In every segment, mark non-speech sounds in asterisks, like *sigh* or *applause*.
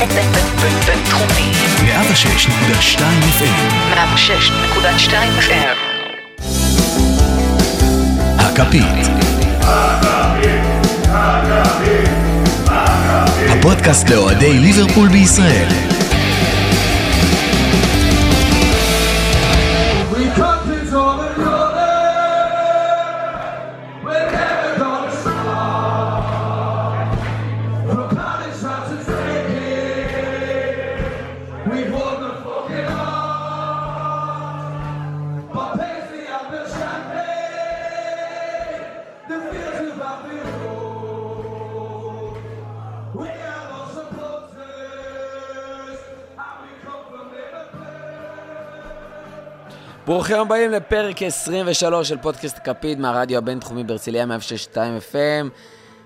בינתחומי. 106.2 FM 106.2 FM. הכפית. הפודקאסט לאוהדי ליברפול בישראל. ברוכים הבאים לפרק 23 של פודקאסט כפיד מהרדיו הבינתחומי בהרצליה 106.2 FM.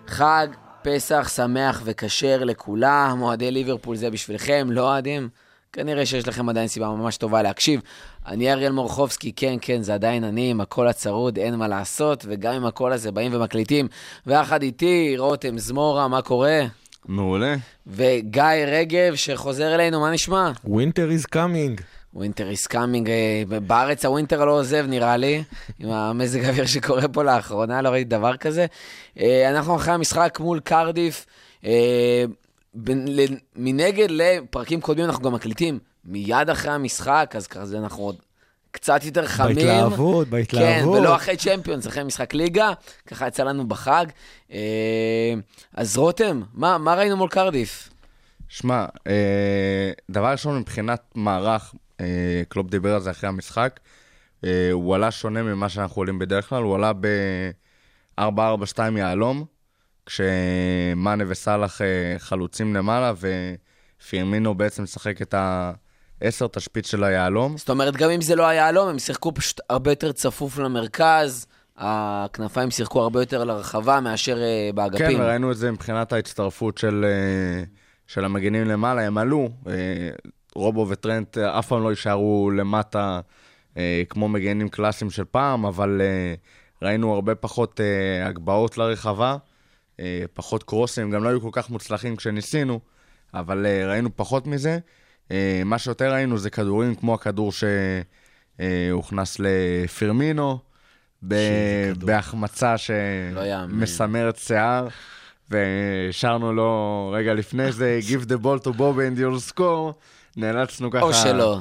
חג פסח שמח וכשר לכולם, אוהדי ליברפול זה בשבילכם, לא אוהדים? כנראה שיש לכם עדיין סיבה ממש טובה להקשיב. אני אריאל מורחובסקי, כן, כן, זה עדיין אני, עם הקול הצרוד, אין מה לעשות, וגם עם הקול הזה באים ומקליטים. ויחד איתי, רותם זמורה, מה קורה? מעולה. וגיא רגב, שחוזר אלינו, מה נשמע? Winter is coming. winter is coming, בארץ ה winter לא עוזב נראה לי, *laughs* עם המזג האוויר שקורה פה לאחרונה, לא ראיתי דבר כזה. אה, אנחנו אחרי המשחק מול קרדיף, אה, מנגד לפרקים קודמים אנחנו גם מקליטים מיד אחרי המשחק, אז כזה אנחנו עוד קצת יותר חמים. בהתלהבות, בהתלהבות. כן, ולא אחרי צ'מפיונס, אחרי משחק ליגה, ככה יצא לנו בחג. אה, אז רותם, מה, מה ראינו מול קרדיף? שמע, דבר ראשון, מבחינת מערך, קלופ דיבר על זה אחרי המשחק, אה, הוא עלה שונה ממה שאנחנו עולים בדרך כלל, הוא עלה ב-4-4-2 יהלום, כשמאנה וסאלח אה, חלוצים למעלה, ופירמינו בעצם משחק את ה-10 תשפיץ של היהלום. זאת אומרת, גם אם זה לא היה יהלום, הם שיחקו פשוט הרבה יותר צפוף למרכז, הכנפיים שיחקו הרבה יותר לרחבה מאשר אה, כן, באגפים. וראינו את זה מבחינת ההצטרפות של, אה, של המגנים למעלה, הם עלו. אה, רובו וטרנט אה, אף פעם לא יישארו למטה אה, כמו מגנים קלאסיים של פעם, אבל אה, ראינו הרבה פחות אה, הגבהות לרחבה, אה, פחות קרוסים, גם לא היו כל כך מוצלחים כשניסינו, אבל אה, ראינו פחות מזה. אה, מה שיותר ראינו זה כדורים כמו הכדור שהוכנס לפירמינו, ב-. בהחמצה לא. שמסמרת שיער, ושרנו לו רגע לפני זה, *laughs* Give the ball to Bob and you'll score, נאלצנו ככה... או שלא.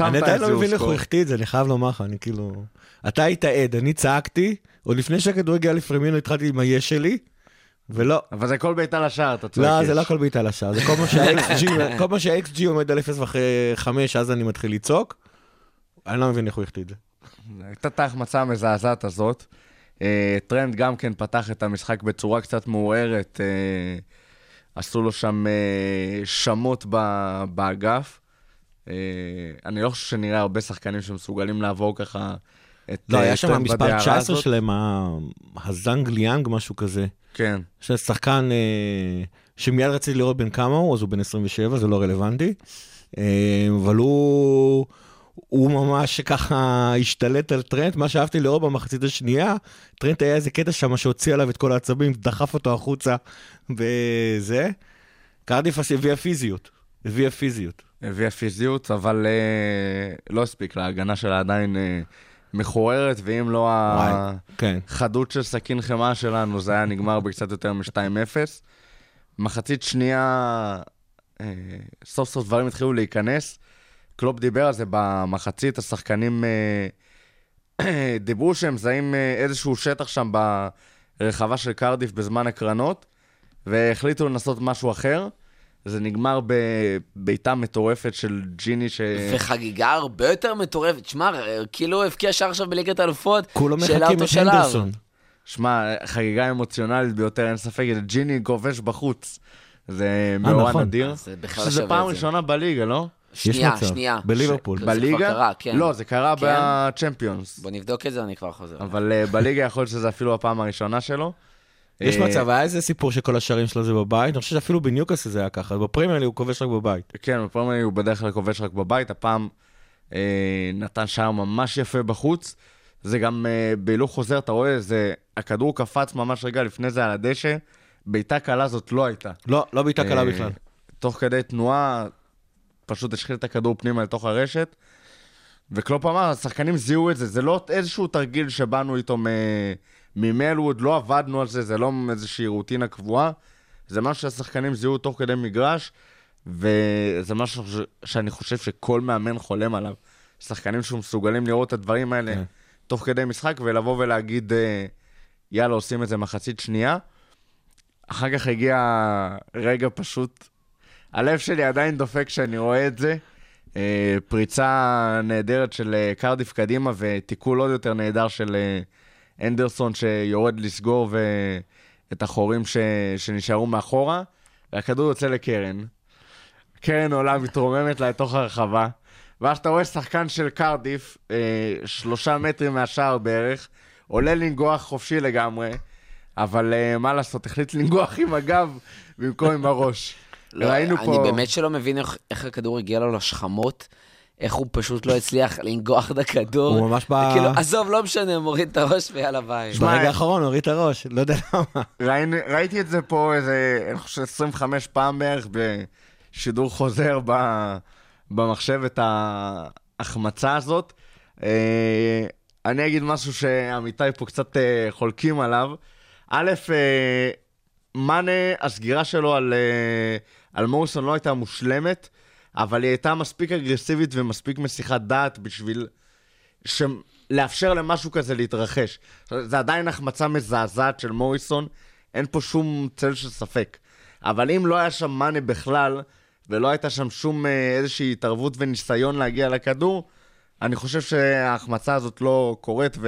אני עדיין לא מבין איך הוא. החטיא את זה, אני חייב לומר לך, אני כאילו... אתה היית עד, אני צעקתי, עוד לפני שהכדור הגיע לפרמינו התחלתי עם היש שלי, ולא. אבל זה כל בעיטה לשער, אתה צועק. לא, יש. זה לא הכל בעיטה לשער, זה כל מה שה-XG, *laughs* כל מה שה-XG עומד על 0.5, אז אני מתחיל לצעוק. אני לא מבין איך הוא החטיא את זה. הייתה את ההחמצה המזעזעת הזאת. אה, טרנד גם כן פתח את המשחק בצורה קצת מעורערת. אה, עשו לו שם אה, שמות ב- באגף. אה, אני לא חושב שנראה הרבה שחקנים שמסוגלים לעבור ככה את לא, אה, היה שם טרנד מספר בדהרה 19 הזאת. שלהם, ה- הזנג ליאנג, משהו כזה. כן. שזה שחקן אה, שמיד רציתי לראות בן כמה הוא, אז הוא בן 27, זה לא רלוונטי. אה, אבל הוא, הוא ממש ככה השתלט על טרנט, מה שאהבתי לראות במחצית השנייה, טרנט היה איזה קטע שם שהוציא עליו את כל העצבים, דחף אותו החוצה, וזה. קרדיף הביאה פיזיות, הביאה פיזיות. הביאה פיזיות, אבל אה, לא הספיק לה, ההגנה שלה עדיין אה, מחוררת, ואם לא וואי, כן. החדות של סכין חמאה שלנו, זה היה נגמר בקצת יותר מ-2-0. מחצית שנייה, אה, סוף סוף דברים התחילו להיכנס. קלופ דיבר על זה במחצית, השחקנים אה, *clears throat* דיברו שהם מזהים אה, איזשהו שטח שם ברחבה של קרדיף בזמן הקרנות, והחליטו לנסות משהו אחר. זה נגמר בבעיטה מטורפת של ג'יני ש... וחגיגה הרבה יותר מטורפת. שמע, כאילו הוא הבקיע שער עכשיו בליגת האלופות, כולם שאלה מחכים אותו את שלב. הנדרסון. שמע, חגיגה אמוציונלית ביותר, אין ספק, ג'יני כובש בחוץ. זה מאורע נכון. נדיר. אז זה בכלל שזה שווה פעם את זה. ראשונה בליגה, לא? שנייה, מצב. שנייה. בליברפול. ש- זה כבר בליגה? קרה, כן. לא, זה קרה כן? בצ'מפיונס. בוא נבדוק את זה, אני כבר חוזר. אבל אה, בליגה יכול להיות שזה אפילו הפעם הראשונה שלו. יש אה, מצב, היה איזה סיפור שכל השערים שלו זה בבית, אני חושב שאפילו בניוקאסל זה היה ככה, בפרמייר הוא כובש רק בבית. כן, בפרמייר הוא בדרך כלל כובש רק בבית, הפעם אה, נתן שער ממש יפה בחוץ. זה גם אה, בהילוך חוזר, אתה רואה, זה, הכדור קפץ ממש רגע לפני זה על הדשא, בעיטה קלה זאת לא הייתה. לא, לא בעיטה קלה אה, בכלל. תוך כדי תנועה, פשוט השחיל את הכדור פנימה לתוך הרשת. וקלופ אמר, השחקנים זיהו את זה, זה לא איזשהו תרגיל שבאנו איתו ממלווד, לא עבדנו על זה, זה לא איזושהי רוטינה קבועה, זה משהו שהשחקנים זיהו תוך כדי מגרש, וזה משהו ש- שאני חושב שכל מאמן חולם עליו. שחקנים שמסוגלים לראות את הדברים האלה כן. תוך כדי משחק, ולבוא ולהגיד, אה, יאללה, עושים את זה מחצית שנייה. אחר כך הגיע רגע פשוט, הלב שלי עדיין דופק כשאני רואה את זה. אה, פריצה נהדרת של אה, קרדיף קדימה ותיקול עוד יותר נהדר של אה, אנדרסון שיורד לסגור ו... את החורים ש... שנשארו מאחורה, והכדור יוצא לקרן. קרן עולה, מתרוממת לה לתוך הרחבה, ואז אתה רואה שחקן של קרדיף, אה, שלושה מטרים מהשער בערך, עולה לנגוח חופשי לגמרי, אבל אה, מה לעשות, החליט לנגוח עם הגב במקום עם הראש. לא, ראינו אני פה... באמת שלא מבין איך, איך הכדור הגיע לו לשכמות, איך הוא פשוט לא הצליח לנגוח את הכדור. הוא ממש ב- כאילו, עזוב, לא משנה, מוריד את הראש ויאללה ביי. שמע, ברגע האחרון הוריד את הראר, לא יודע למה. ראינו, ראיתי את זה פה איזה, אני חושב, 25 פעם בערך בשידור חוזר ב, במחשב, את ההחמצה הזאת. אה, אני אגיד משהו שעמיתי פה קצת אה, חולקים עליו. א', אה, מאנה, הסגירה שלו על, אה, על מוריסון לא הייתה מושלמת, אבל היא הייתה מספיק אגרסיבית ומספיק מסיחת דעת בשביל ש... לאפשר למשהו כזה להתרחש. זה עדיין החמצה מזעזעת של מוריסון, אין פה שום צל של ספק. אבל אם לא היה שם מאנה בכלל, ולא הייתה שם שום אה, איזושהי התערבות וניסיון להגיע לכדור, אני חושב שההחמצה הזאת לא קורית,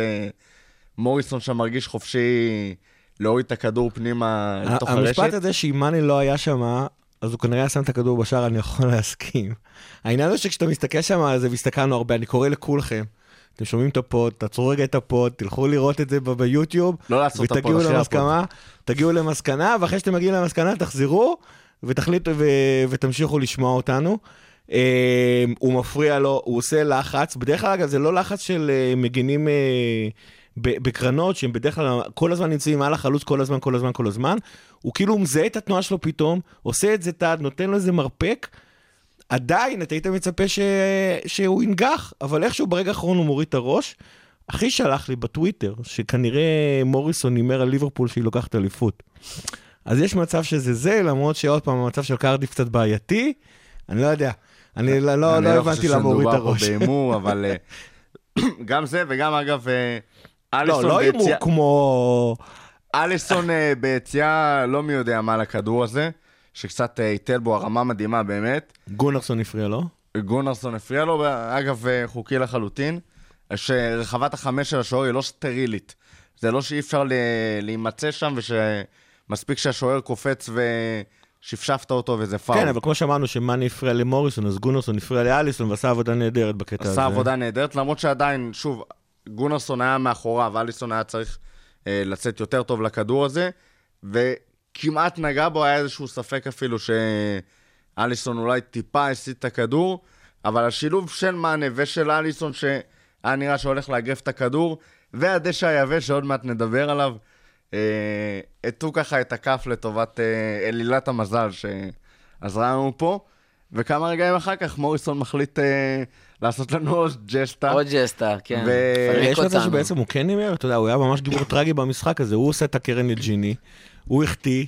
ומוריסון שם מרגיש חופשי להוריד את הכדור פנימה לתוך הרשת. המשפט הזה שאם מאני לא היה שם, אז הוא כנראה שם את הכדור בשער, אני יכול *laughs* להסכים. העניין הוא שכשאתה מסתכל שם על זה, והסתכלנו הרבה, אני קורא לכולכם. אתם שומעים את הפוד, תעצרו רגע את הפוד, תלכו לראות את זה ביוטיוב, לא לעשות את הפוד אחרי הפוד. תגיעו למסקנה, ואחרי שאתם מגיעים למסקנה, תחזרו, ותחליטו ו- ותמשיכו לשמוע אותנו. אה, הוא מפריע לו, הוא עושה לחץ, בדרך כלל אגב זה לא לחץ של אה, מגינים אה, בקרנות, שהם בדרך כלל כל הזמן נמצאים על החלוץ, כל הזמן, כל הזמן, כל הזמן. הוא כאילו מזהה את התנועה שלו פתאום, עושה את זה טאץ', נותן לו איזה מרפק. עדיין, אתה היית מצפה ש... שהוא ינגח, אבל איכשהו ברגע האחרון הוא מוריד את הראש. אחי שלח לי בטוויטר, שכנראה מוריסון הימר על ליברפול שהיא לוקחת אליפות. אז יש מצב שזה זה, למרות שעוד פעם, המצב של קרדיף קצת בעייתי. אני לא יודע. אני לא, לא, אני לא הבנתי למה הוא הוריד את שמדובר הראש. פה בהימור, *laughs* אבל אה, *clears throat* גם זה, וגם אגב, אה, לא, אליסון לא הימור ביציאה- כמו... אליסון אה, ביציאה לא מי יודע מה לכדור הזה, שקצת אה, היטל בו הרמה מדהימה באמת. גונרסון הפריע לו. גונרסון הפריע לו, אגב, אה, חוקי לחלוטין, שרחבת החמש של השוער היא לא סטרילית. זה לא שאי אפשר להימצא שם ושמספיק שהשוער קופץ ושפשפת אותו וזה פאול. כן, אבל כמו שאמרנו שמאני הפריע למוריסון, אז גונרסון הפריע לאליסון ועשה עבודה נהדרת בקטע הזה. עשה עבודה נהדרת, למרות שעדיין, שוב, גונרסון היה מאחוריו, אליסון היה צריך אה, לצאת יותר טוב לכדור הזה, וכמעט נגע בו, היה איזשהו ספק אפילו שאליסון אולי טיפה הסיט את הכדור, אבל השילוב של מאנה ושל אליסון, שהיה נראה שהולך לאגרף את הכדור, והדשא היבש, שעוד מעט נדבר עליו, אה, הטו ככה את הכף לטובת אה, אלילת המזל שעזרה לנו פה. וכמה רגעים אחר כך מוריסון מחליט אה, לעשות לנו עוד ג'סטה. עוד ג'סטה, כן. ו- פרק יש מצב אותנו. שבעצם הוא כן הימר, אתה יודע, הוא היה ממש גיבור טרגי במשחק הזה, הוא עושה את הקרן לג'יני, הוא החטיא,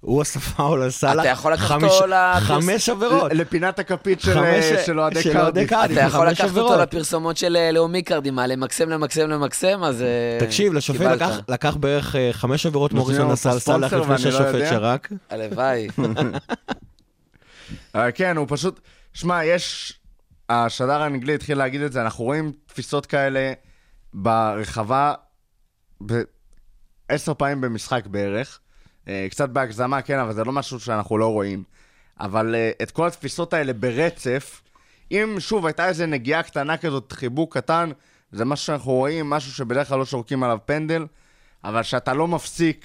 הוא פאול על סאלח, אתה יכול לקחת אותו לפרס- חמש עבירות. לפינת הכפית של, אה, של אוהדי קרדיף. אתה יכול לקחת אותו. לפרסומות של אה, לאומי קרדימה, למקסם, למקסם, למקסם, אז אה, תקשיב, לשופט. לקח- לקח בערך חמש עבירות נותנים מוריסון פה סאלח לפני לא שהשופט. שרק. הלוואי. *laughs* כן, הוא פשוט... שמע, יש... השדר האנגלי התחיל להגיד את זה, אנחנו רואים תפיסות כאלה ברחבה בעשר פעמים במשחק בערך. אה, קצת בהגזמה, כן, אבל זה לא משהו שאנחנו לא רואים. אבל אה, את כל התפיסות האלה ברצף, אם שוב הייתה איזה נגיעה קטנה כזאת, חיבוק קטן, זה משהו שאנחנו רואים, משהו שבדרך כלל לא שורקים עליו פנדל, אבל שאתה לא מפסיק,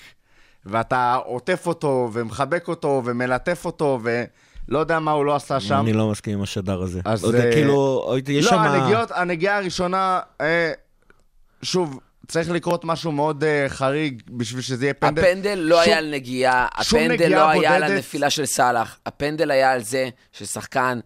ואתה עוטף אותו, ומחבק אותו, ומלטף אותו, ולא יודע מה הוא לא עשה שם. אני לא מסכים עם השדר הזה. אז, עוד, אה, כאילו, יש לא, שם... הנגיעות, הנגיעה הראשונה, אה, שוב, צריך לקרות משהו מאוד uh, חריג בשביל שזה יהיה פנדל. הפנדל לא שום- היה על נגיעה, הפנדל נגיעה לא היה על. הנפילה של סאלח, הפנדל היה על זה ששחקן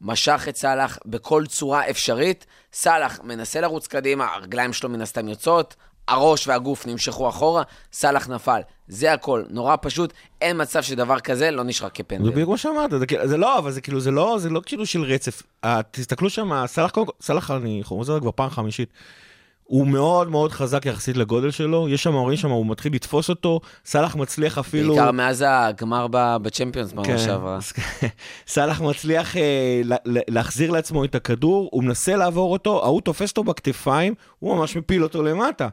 משך את סאלח בכל צורה אפשרית. סאלח מנסה לרוץ קדימה, הרגליים שלו מן הסתם יוצאות, הראש והגוף נמשכו אחורה, סאלח נפל. זה הכל, נורא פשוט, אין מצב שדבר כזה לא נשרק זה כפנדל. בדיוק מה שאמרת, זה, זה לא, אבל זה כאילו, זה לא, זה לא כאילו של רצף. אה, תסתכלו שם, סאלח, סאלח, אני חוזר זה כבר פעם חמישית. הוא מאוד מאוד חזק יחסית לגודל שלו, יש שם, רואים שם, הוא מתחיל לתפוס אותו, סאלח מצליח אפילו... בעיקר מאז הגמר בצ'מפיונס בעונה כן. שעברה. *laughs* סאלח מצליח אה, לה- לה- להחזיר לעצמו את הכדור, הוא מנסה לעבור אותו, ההוא תופס אותו בכתפיים, הוא ממש מפיל אותו למטה.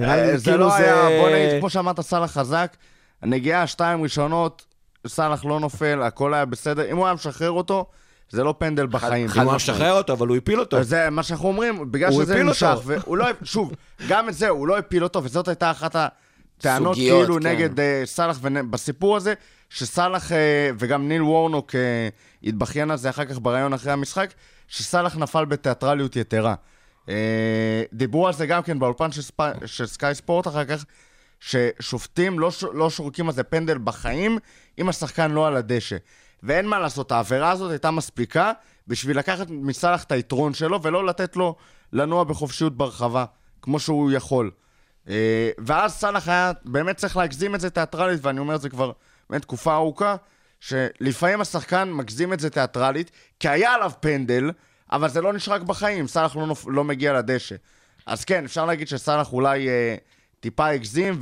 נראה אה, לי זה כאילו לא זה... היה, בוא נגיד, כמו שאמרת, סאלח חזק, הנגיעה השתיים ראשונות, סאלח לא נופל, הכל היה בסדר. אם הוא היה משחרר אותו, זה לא פנדל בחיים. חד הוא משמעית. משחרר אותו, אבל הוא הפיל אותו. זה מה שאנחנו אומרים, בגלל הוא שזה נמשך, אותו. והוא לא, שוב, גם את זה, הוא לא הפיל אותו, וזאת הייתה אחת הטענות סוגיות, כאילו כן. נגד אה, סאלח, בסיפור הזה, שסאלח אה, וגם ניל וורנוק אה, התבכיין על זה אחר כך בריאיון אחרי המשחק, שסאלח נפל בתיאטרליות יתרה. אה, דיברו על זה גם כן באולפן של, ספ... של סקאי ספורט אחר כך, ששופטים לא, ש... לא שורקים על זה פנדל בחיים אם השחקן לא על הדשא. ואין מה לעשות, העבירה הזאת הייתה מספיקה בשביל לקחת מסאלח את היתרון שלו ולא לתת לו לנוע בחופשיות ברחבה, כמו שהוא יכול. אה, ואז סאלח היה, באמת צריך להגזים את זה תיאטרלית, ואני אומר את זה כבר באמת תקופה ארוכה, שלפעמים השחקן מגזים את זה תיאטרלית, כי היה עליו פנדל, אבל זה לא נשרק בחיים, סאלח לא, נופ... לא מגיע לדשא. אז כן, אפשר להגיד שסאלח אולי אה, טיפה הגזים,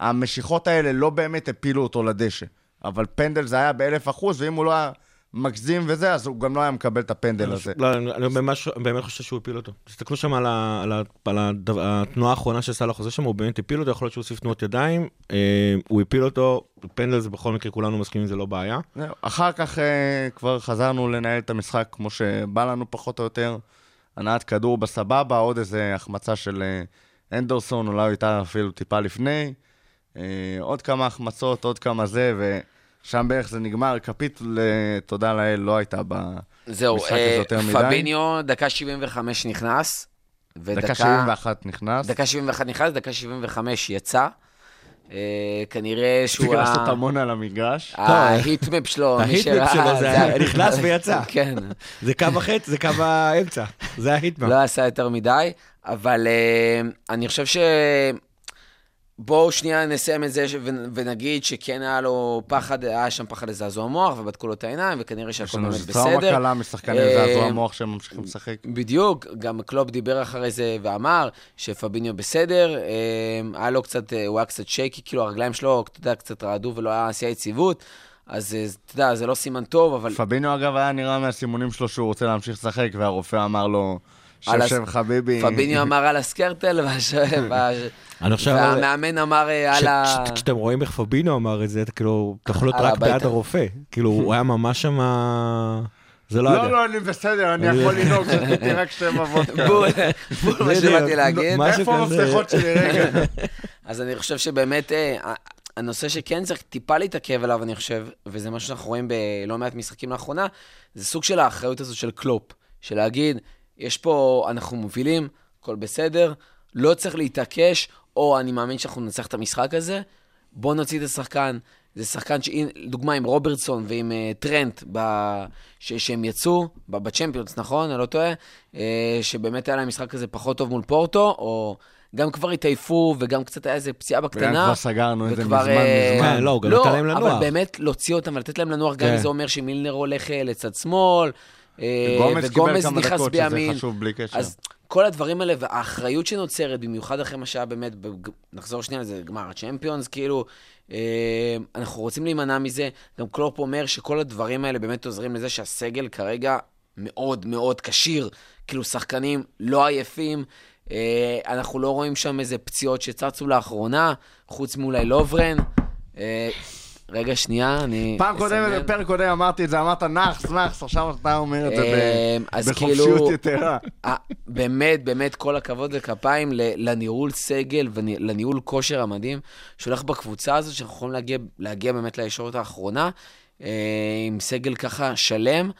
והמשיכות האלה לא באמת הפילו אותו לדשא. אבל פנדל זה היה באלף אחוז, ואם הוא לא היה מגזים וזה, אז הוא גם לא היה מקבל את הפנדל הזה. לא, אני אני ממש- באמת חושב שהוא הפיל אותו. תסתכלו שם על ה- על ה- על הדבר- התנועה האחרונה של סאלח עושה שם, הוא באמת הפיל אותו, יכול להיות שהוא הוסיף תנועות ידיים, אה, הוא הפיל אותו, פנדל זה בכל מקרה, כולנו מסכימים, זה לא בעיה. אחר כך אה, כבר חזרנו לנהל את המשחק כמו שבא לנו פחות או יותר. הנעת כדור בסבבה, עוד איזה החמצה של אה, אנדרסון, אולי הייתה אפילו טיפה לפני. אה, עוד כמה החמצות, עוד כמה זה, ושם בערך זה נגמר. כפית, תודה לאל, לא הייתה ב... זהו, משחק הזה אה, יותר מדי. פביניו, דקה 75 נכנס. דקה 71 נכנס. דקה 71 נכנס, דקה 75 יצא. אה, כנראה שהוא ה- לעשות המון על המגרש. ההיטמפ שלו, מי ההיטמפ שראה, שלו זה *laughs* היה נכנס ויצא. *laughs* כן, זה קו החץ, זה קו האמצע, זה ההיטמן. לא עשה יותר מדי, אבל אה, אני חושב ש... בואו שנייה נסיים את זה ש- ונגיד שכן היה לו פחד, היה שם פחד לזעזוע מוח, ובדקו לו את העיניים, וכנראה יש שהכל לנו באמת איזו טראומה בסדר. קלה משחקנים אה, זעזוע המוח שהם ממשיכים לשחק. בדיוק, גם קלופ דיבר אחרי זה ואמר שפביניו בסדר, אה, היה לו קצת, אה, הוא היה קצת שייקי, כאילו הרגליים שלו, אתה יודע, קצת רעדו ולא היה עשייה יציבות, אז אה, אתה יודע, זה לא סימן טוב, אבל פביניו אגב היה נראה מהסימונים שלו שהוא רוצה להמשיך לשחק, והרופא אמר לו, שב שב חביבי. פביניו אמר על הסקרטל. *laughs* והמאמן אמר אה, על ה... כש- כשאתם רואים איך פבינו אמר את זה, אתה כאילו, אתה יכול להיות רק. בעד הרופא. כאילו, הוא היה ממש שם... זה לא לא, יודע. לא, אני בסדר, אני יכול לנהוג, שתיתי רק שתי מבודקה. בול, בול מה שבאתי להגיד. איפה. המפתחות שלי רגע? *laughs* אז אני חושב שבאמת, אה, הנושא שכן צריך טיפה להתעכב עליו, אני חושב, וזה משהו שאנחנו רואים בלא מעט משחקים לאחרונה, זה סוג של האחריות הזו של קלופ, של להגיד, יש פה, אנחנו מובילים, הכל בסדר, לא צריך להתעקש, או אני מאמין שאנחנו ננצח את המשחק הזה, בוא נוציא את השחקן. זה שחקן, ש... דוגמה עם רוברטסון ועם uh, טרנט, ב... ש... שהם יצאו, ב... בצ'מפיונס, נכון? אני לא טועה? Uh, שבאמת היה להם משחק כזה פחות טוב מול פורטו, או גם כבר התעייפו, וגם קצת היה איזה פציעה וגם בקטנה. כבר סגרנו את זה מזמן, אה, מזמן. כן, לא, הוא גם לא, נתן להם לנוח. אבל באמת להוציא אותם ולתת להם לנוח, גם כן. אם זה אומר שמילנר הולך לצד שמאל, אה, קיבל כמה נכנס דקות, שזה בימין. חשוב בלי קשר. אז כל הדברים האלה, והאחריות שנוצרת, במיוחד אחרי מה שהיה באמת, נחזור שנייה לזה, גמר הצ'מפיונס, כאילו, אה, אנחנו רוצים להימנע מזה. גם קלופ אומר שכל הדברים האלה באמת עוזרים לזה שהסגל כרגע מאוד מאוד כשיר. כאילו, שחקנים לא עייפים. אה, אנחנו לא רואים שם איזה פציעות שצצו לאחרונה, חוץ מאולי לוברן. רגע, שנייה, אני... פעם קודמת. בפרק קודם אמרתי את זה, אמרת נאחס, נאחס, עכשיו אתה אומר את זה אז בחופשיות כאילו- יתרה. *laughs* באמת, באמת, כל הכבוד וכפיים לניהול סגל ולניהול כושר המדהים שהולך בקבוצה הזאת, שאנחנו יכולים להגיע, להגיע באמת לישורת האחרונה, אה, עם סגל ככה שלם.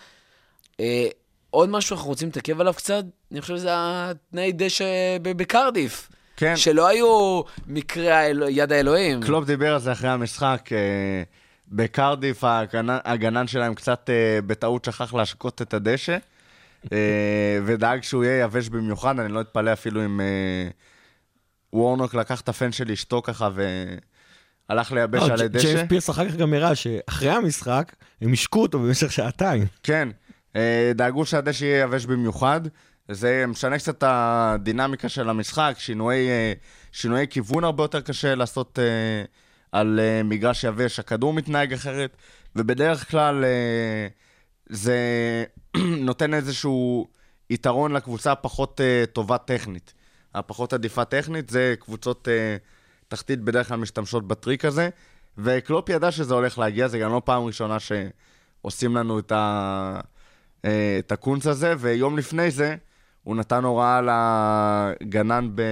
אה, עוד משהו אנחנו רוצים להתעכב עליו קצת, אני חושב שזה התנאי דשא בקרדיף. כן. שלא היו מקרי האל... יד האלוהים. קלופ דיבר על זה אחרי המשחק. אה, בקרדיף הגנן, הגנן שלהם קצת אה, בטעות שכח להשקות את הדשא, אה, *laughs* ודאג שהוא יהיה יבש במיוחד, אני לא אתפלא אפילו אם אה, וורנוק לקח את הפן של אשתו ככה והלך לייבש לא, על ג'- ג'יימס הדשא. פירס אחר כך גם הראה שאחרי המשחק, הם השקו אותו במשך שעתיים. כן, אה, דאגו שהדשא יהיה יבש במיוחד. זה משנה קצת את הדינמיקה של המשחק, שינויי, אה, שינויי כיוון הרבה יותר קשה לעשות אה, על אה, מגרש יבש, הכדור מתנהג אחרת, ובדרך כלל זה *clears throat* נותן איזשהו יתרון לקבוצה הפחות טובה טכנית. הפחות עדיפה טכנית, זה קבוצות תחתית בדרך כלל משתמשות בטריק הזה, וקלופ ידע שזה הולך להגיע, זה גם לא פעם ראשונה שעושים לנו את, ה, את הקונץ הזה, ויום לפני זה הוא נתן הוראה לגנן ב,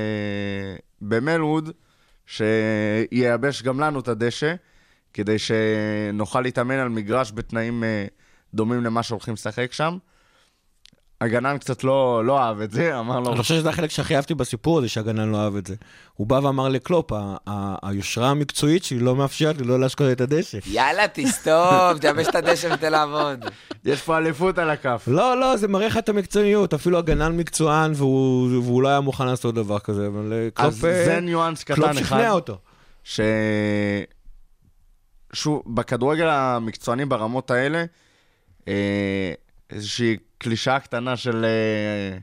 במלווד, שייבש גם לנו את הדשא, כדי שנוכל להתאמן על מגרש בתנאים אה, דומים למה שהולכים לשחק שם. הגנן קצת לא, לא אהב את זה, אמר לו, אני חושב שזה החלק שהכי אהבתי בסיפור הזה, שהגנן לא אהב את זה. הוא בא ואמר לקלופ, "ה- ה- היושרה המקצועית שלי לא מאפשרת לי לא להשקות את הדשא. יאללה, תסתום, תייבש את הדשא ותן לעבוד. יש פה אליפות על הכף. לא, לא, זה מראה לך את המקצועיות, אפילו הגנן מקצוען, והוא, והוא לא היה מוכן לעשות דבר כזה, אבל אה, קלופ, אז אה, זה ניואנס קלופ קטן אחד. שכנע אותו. ש... שוב, בכדורגל המקצועני ברמות האלה, אה, איזושהי קלישאה קטנה של אה,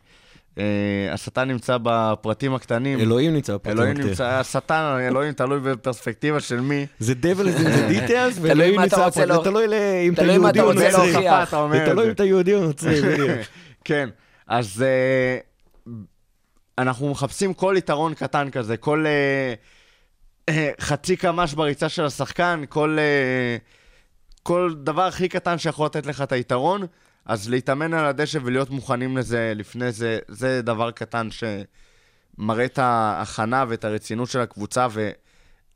אה, השטן נמצא בפרטים הקטנים. אלוהים נמצא בפרטים אלוהים הקטנים. נמצא, השטן, אלוהים תלוי בפרספקטיבה של מי. זה devil is in the details, *laughs* ואלוהים נמצא להוכ- זה תלוי אם אתה יהודי או נוצרי. זה תלוי. אם אתה יהודי או נוצרי, בדיוק. *laughs* כן, אז אה, אנחנו מחפשים כל יתרון קטן כזה, כל חצי קמ"ש בריצה של השחקן, כל, כל דבר הכי קטן שיכול לתת לך את היתרון, אז להתאמן על הדשא ולהיות מוכנים לזה לפני זה, זה דבר קטן שמראה את ההכנה ואת הרצינות של הקבוצה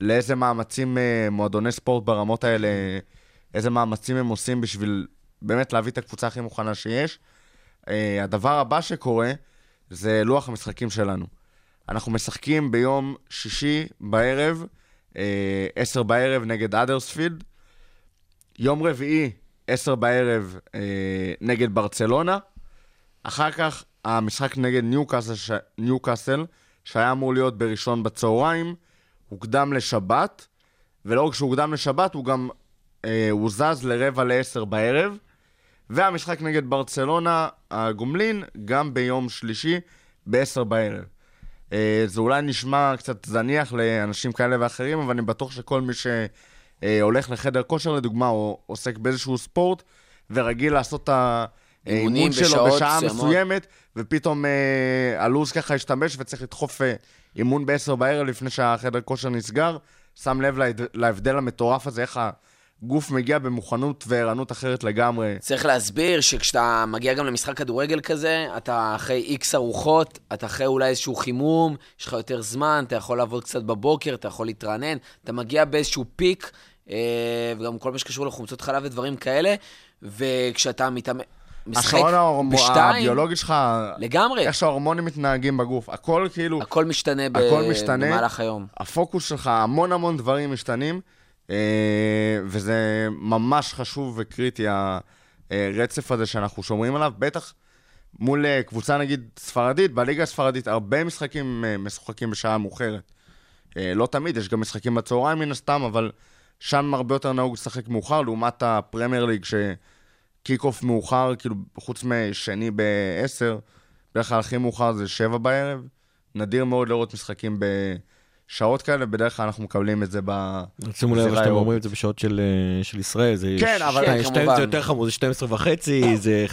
ולאיזה מאמצים אה, מועדוני ספורט ברמות האלה, איזה מאמצים הם עושים בשביל באמת להביא את הקבוצה הכי מוכנה שיש. Uh, הדבר הבא שקורה זה לוח המשחקים שלנו. אנחנו משחקים ביום שישי בערב, uh, עשר בערב נגד אדרספילד. יום רביעי, עשר בערב uh, נגד ברצלונה. אחר כך המשחק נגד ניוקאסל, ש... ניוקאסל, שהיה אמור להיות בראשון בצהריים, הוקדם לשבת, ולא רק שהוא הוקדם לשבת, הוא גם uh, הוזז לרבע לעשר בערב. והמשחק נגד ברצלונה, הגומלין, גם ביום שלישי, ב-10 בערב. אה, זה אולי נשמע קצת זניח לאנשים כאלה ואחרים, אבל אני בטוח שכל מי שהולך לחדר כושר, לדוגמה, או עוסק באיזשהו ספורט, ורגיל לעשות את האימון שלו בשעה מסוימות. מסוימת, ופתאום אה, הלו"ז ככה השתמש וצריך לדחוף אה, אימון ב-10 בערב לפני שהחדר כושר נסגר, שם לב להבדל המטורף הזה, איך הגוף מגיע במוכנות וערנות אחרת לגמרי. צריך להסביר שכשאתה מגיע גם למשחק כדורגל כזה, אתה אחרי איקס ארוחות, אתה אחרי אולי איזשהו חימום, יש לך יותר זמן, אתה יכול לעבוד קצת בבוקר, אתה יכול להתרענן, אתה מגיע באיזשהו פיק, אה, וגם כל מה שקשור לחומצות חלב ודברים כאלה, וכשאתה מתאמן... משחק השעון ההורמו- בשתיים, הביולוגי שלך, לגמרי, איך שההורמונים מתנהגים בגוף, הכל כאילו, הכל משתנה, ב... הכל משתנה. במהלך היום. הפוקוס שלך, המון המון דברים משתנים, אה, וזה ממש חשוב וקריטי, הרצף הזה שאנחנו שומרים עליו, בטח מול אה, קבוצה נגיד ספרדית, בליגה הספרדית הרבה משחקים אה, משוחקים בשעה מאוחרת. אה, לא תמיד, יש גם משחקים בצהריים מן הסתם, אבל שם הרבה יותר נהוג לשחק מאוחר, לעומת הפרמייר ליג, שקיק אוף מאוחר, כאילו, חוץ משני ב-10, בדרך כלל הכי מאוחר זה 7 בערב. נדיר מאוד לראות משחקים בשעות כאלה, בדרך כלל אנחנו מקבלים את זה ב... שימו לב בזירה שאתם. אומרים את זה בשעות של אה, של ישראל, זה כן, אבל- שתיים- כמובן. זה יותר חמור, זה 12 וחצי, זה-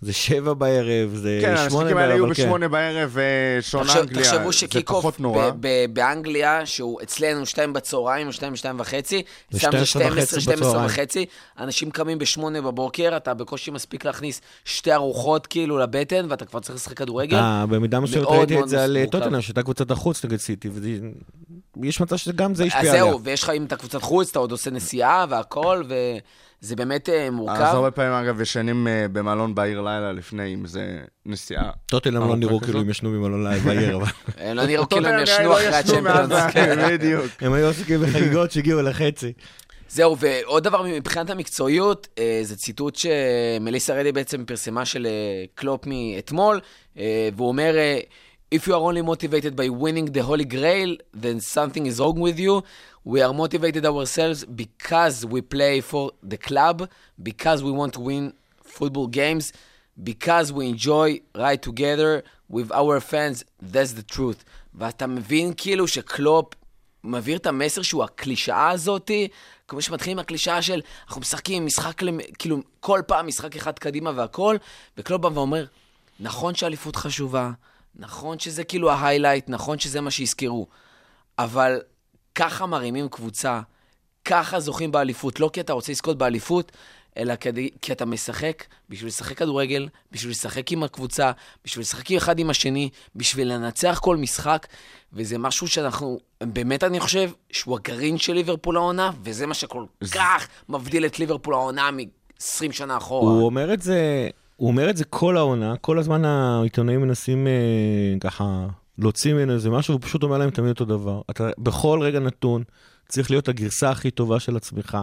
זה 7 בערב, זה כן, 8 המשחקים האלה בערב, יהיו אבל כן. בשמונה בערב, אה, שעון תחשב- אנגליה, תחשבו זה שקיק-אוף פחות נורא. ב- ב- באנגליה, שהוא אצלנו שתיים בצהריים או שתיים ושתיים וחצי, אצלם זה 12 12, וחצי 12 בצהריים. וחצי, אנשים קמים בשמונה בבוקר, אתה בקושי מספיק להכניס שתי ארוחות כאילו לבטן, ואתה כבר צריך לשחק כדורגל. אה, במידה מסוימת ראיתי את זה על אה. טוטנאם, שהייתה קבוצת החוץ נגד סיטי, ויש מצב שגם זה אז השפיע עליה. זהו, ויש לך, אם אתה קבוצת חוץ, אתה עוד עושה נסיעה והכל, זה באמת אה, אז מורכב. הרבה פעמים, אגב, ישנים אה, במלון בעיר לילה לפני, אם זה נסיעה. טוטנאם לא נראו. כאילו הם ישנו במלון לילה בעיר, אבל הם לא נראו כאילו הם ישנו לא אחרי הצ'מפיונס. כן. בדיוק. הם היו עסוקים בחגיגות שהגיעו לחצי. זהו, ועוד דבר מבחינת המקצועיות, אה, זה ציטוט שמליסה רדי בעצם פרסמה של אה, קלופ מאתמול, אה, והוא אומר, אה, If you are only motivated by winning the holy grail, then something is wrong with you. We are motivated ourselves because we play for the club, because we want to win football games, because we enjoy right together with our fans, that's the truth. ואתה מבין כאילו שקלופ מעביר את המסר שהוא הקלישאה הזאתי, כמו שמתחילים הקלישאה של אנחנו משחקים משחק, למ... כאילו כל פעם משחק אחד קדימה והכל, וקלופ בא ואומר, נכון שאליפות חשובה, נכון שזה כאילו ההיילייט, נכון שזה מה שיזכרו, אבל ככה מרימים קבוצה, ככה זוכים באליפות, לא כי אתה רוצה לזכות באליפות, אלא כדי, כי אתה משחק בשביל לשחק כדורגל, בשביל לשחק עם הקבוצה, בשביל לשחק אחד עם השני, בשביל לנצח כל משחק, וזה משהו שאנחנו, באמת אני חושב, שהוא הגרעין של ליברפול העונה, וזה מה שכל כך מבדיל את ליברפול העונה מ-20 שנה אחורה. הוא אומר את זה, הוא אומר את זה כל העונה, כל הזמן העיתונאים מנסים אה, ככה להוציא ממנו איזה משהו, והוא פשוט אומר להם תמיד אותו דבר. אתה בכל רגע נתון צריך להיות הגרסה הכי טובה של עצמך,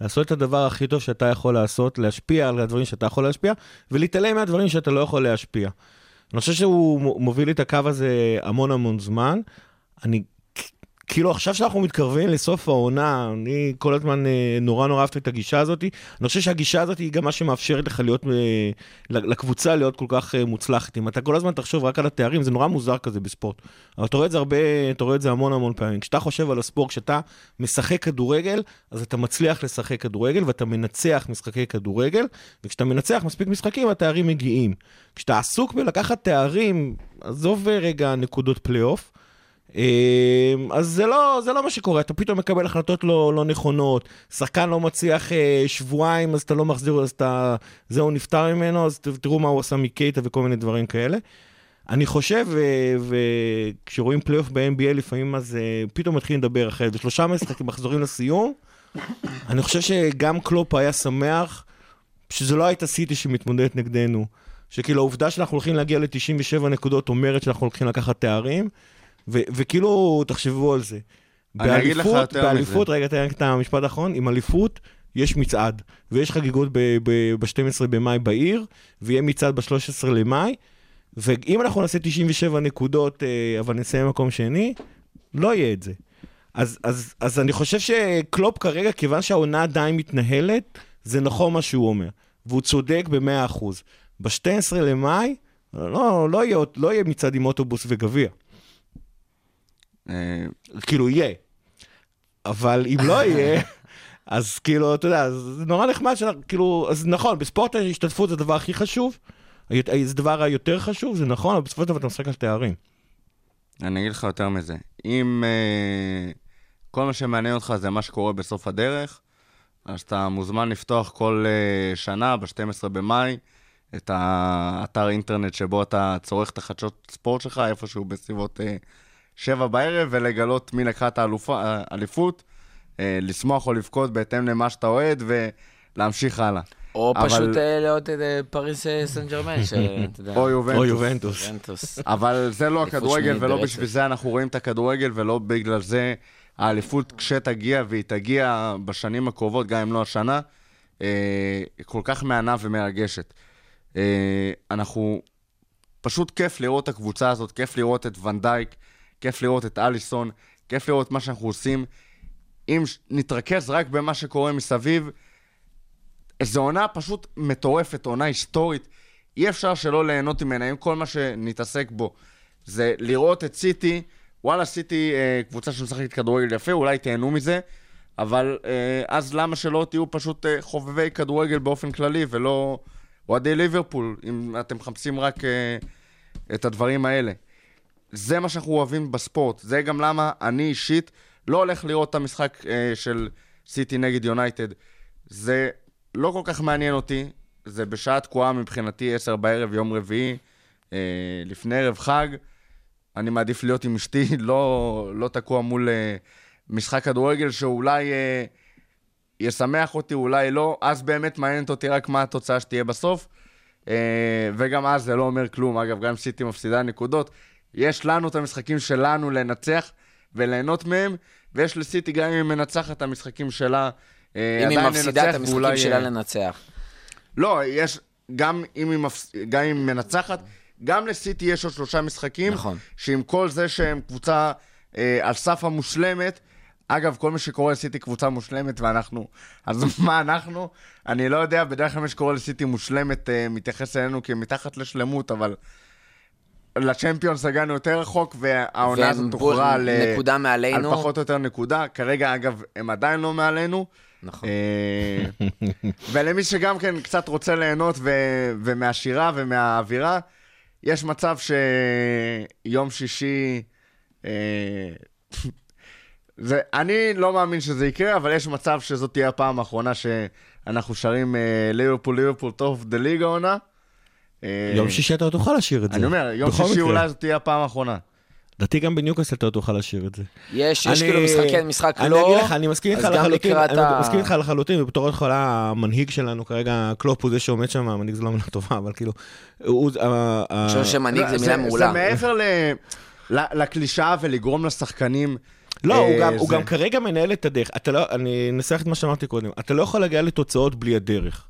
לעשות את הדבר הכי טוב שאתה יכול לעשות, להשפיע על הדברים שאתה יכול להשפיע, ולהתעלם מהדברים שאתה לא יכול להשפיע. אני חושב שהוא מוביל את הקו הזה המון המון זמן. אני, כאילו עכשיו שאנחנו מתקרבים לסוף העונה, אני כל הזמן אה, נורא נורא אהבתי את הגישה הזאת. אני חושב שהגישה הזאת היא גם מה שמאפשרת לך להיות, אה, לקבוצה להיות כל כך אה, מוצלחת. אם אתה כל הזמן תחשוב רק על התארים, זה נורא מוזר כזה בספורט. אבל אתה רואה את זה הרבה, אתה רואה את זה המון המון פעמים. כשאתה חושב על הספורט, כשאתה משחק כדורגל, אז אתה מצליח לשחק כדורגל ואתה מנצח משחקי כדורגל, וכשאתה מנצח מספיק משחקים, התארים מגיעים. כשאתה עסוק בלקחת תארים, עזוב רגע נקודות פלייאוף, אז זה לא, זה לא מה שקורה, אתה פתאום מקבל החלטות לא, לא נכונות, שחקן לא מצליח אה, שבועיים, אז אתה לא מחזיר, אז אתה, זהו, נפטר ממנו, אז תראו מה הוא עשה מקייטה וכל מיני דברים כאלה. אני חושב, ו- וכשרואים פלייאוף ב-NBA לפעמים, אז אה, פתאום מתחילים לדבר אחרת, ושלושה משחקים מחזורים לסיום, אני חושב שגם קלופ היה שמח שזה לא הייתה סיטי שמתמודדת נגדנו. שכאילו העובדה שאנחנו הולכים להגיע ל-97 נקודות אומרת שאנחנו הולכים לקחת תארים, ו- וכאילו, תחשבו על זה. אני אגיד לך באליפות, יותר באליפות, מזה. רגע, תן רק את המשפט האחרון, עם אליפות יש מצעד, ויש חגיגות ב-12 במאי בעיר, ויהיה מצעד ב-13 למאי, ואם אנחנו נעשה 97 נקודות, אה, אבל נסיים מקום שני, לא יהיה את זה. אז, אז, אז אני חושב שקלופ כרגע, כיוון שהעונה עדיין מתנהלת, זה נכון מה שהוא אומר. והוא צודק ב-100%. ב-12 למאי, לא, לא, יהיה, לא יהיה מצעד עם אוטובוס וגביע. אה, כאילו, יהיה. אבל אם לא *laughs* יהיה, אז כאילו, אתה יודע, זה נורא נחמד שאנחנו, כאילו, אז נכון, בספורט ההשתתפות זה הדבר הכי חשוב, הי- זה הדבר היותר חשוב, זה נכון, אבל בסופו של דבר אתה משחק על תארים. אני אגיד לך יותר מזה. אם uh, כל מה שמעניין אותך זה מה שקורה בסוף הדרך, אז אתה מוזמן לפתוח כל uh, שנה, ב-12 במאי, את האתר אינטרנט שבו אתה צורך את החדשות ספורט שלך, איפשהו בסביבות uh, שבע בערב, ולגלות מי לקחה את האליפות, uh, לשמוח או לבכות בהתאם למה שאתה אוהד, ולהמשיך הלאה. או אבל- פשוט אה, לראות את אה, פריס אה, סן ג'רמן, שאתה *laughs* יודע. או יובנטוס. או יובנטוס. אבל זה לא הכדורגל, ולא. בשביל זה אנחנו רואים את הכדורגל, ולא בגלל זה האליפות כשתגיע, והיא תגיע בשנים הקרובות, גם אם לא השנה, אה, כל כך מהנה ומרגשת. אה, אנחנו, פשוט כיף לראות את הקבוצה הזאת, כיף לראות את ונדייק, כיף לראות את אליסון, כיף לראות מה שאנחנו עושים. אם נתרכז רק במה שקורה מסביב, זו עונה פשוט מטורפת, עונה היסטורית. אי אפשר שלא ליהנות ממנה, עם כל מה שנתעסק בו. זה לראות את סיטי, וואלה, סיטי אה, קבוצה שמשחקת כדורגל יפה, אולי תהנו מזה, אבל אה, אז למה שלא תהיו פשוט אה, חובבי כדורגל באופן כללי, ולא אוהדי ליברפול, אם אתם מחפשים רק אה, את הדברים האלה. זה מה שאנחנו אוהבים בספורט. זה גם למה אני אישית לא הולך לראות את המשחק אה, של סיטי נגד יונייטד. זה לא כל כך מעניין אותי, זה בשעה תקועה מבחינתי, 10 בערב, יום רביעי, אה, לפני ערב חג. אני מעדיף להיות עם אשתי, *laughs* לא, לא תקוע מול אה, משחק כדורגל שאולי אה, ישמח אותי, אולי לא, אז באמת מעניינת אותי רק מה התוצאה שתהיה בסוף. אה, וגם אז זה לא אומר כלום. אגב, גם סיטי מפסידה נקודות. יש לנו את המשחקים שלנו לנצח וליהנות מהם, ויש לסיטי גם אם היא מנצחת את המשחקים שלה. אה, אם היא מפסידה את המשחקים ואולי, שלה אה, לנצח. לא, יש, גם אם היא, מפס... גם אם היא מנצחת, גם לסיטי יש עוד שלושה משחקים, נכון. שעם כל זה שהם קבוצה אה, על סף המושלמת, אגב, כל מי שקורא לסיטי קבוצה מושלמת ואנחנו, *laughs* אז מה אנחנו? אני לא יודע, בדרך כלל מי שקורא לסיטי מושלמת אה, מתייחס אלינו כמתחת לשלמות, אבל לצ'מפיונס הגענו יותר רחוק, והעונה הזאת תוכרע על, אה, על. פחות או יותר נקודה. כרגע, אגב, הם עדיין לא מעלינו. נכון. אה, *laughs* ולמי שגם כן קצת רוצה ליהנות ו- ומהשירה ומהאווירה, יש מצב שיום שישי... אה, *laughs* זה, אני לא מאמין שזה יקרה, אבל יש מצב שזאת תהיה הפעם האחרונה שאנחנו שרים ליברפול, ליברפול, טוב דה ליגה עונה. אה, יום שישי אתה תוכל לשיר את זה. אני אומר, יום שישי מקרה. אולי זאת תהיה הפעם האחרונה. לדעתי גם בניוקאסל אתה תוכל לשיר את זה. יש, יש אני- כאילו משחק כן, משחק אני לא. אגיד לך, אני מסכים איתך לחלוטין, אני ה- מסכים איתך לחלוטין, ובתור התחלה המנהיג שלנו כרגע, קלופ הוא זה שעומד שם, המנהיג זה לא מילה טובה, אבל כאילו, הוא... ה- ה- אני חושב שמנהיג זה לא, מילה מעולה. זה מעבר לקלישאה ולגרום לשחקנים... לא, אה, הוא גם- הוא גם כרגע מנהל את הדרך. אתה לא, אני אנסח את מה שאמרתי קודם. אתה לא יכול להגיע לתוצאות בלי הדרך.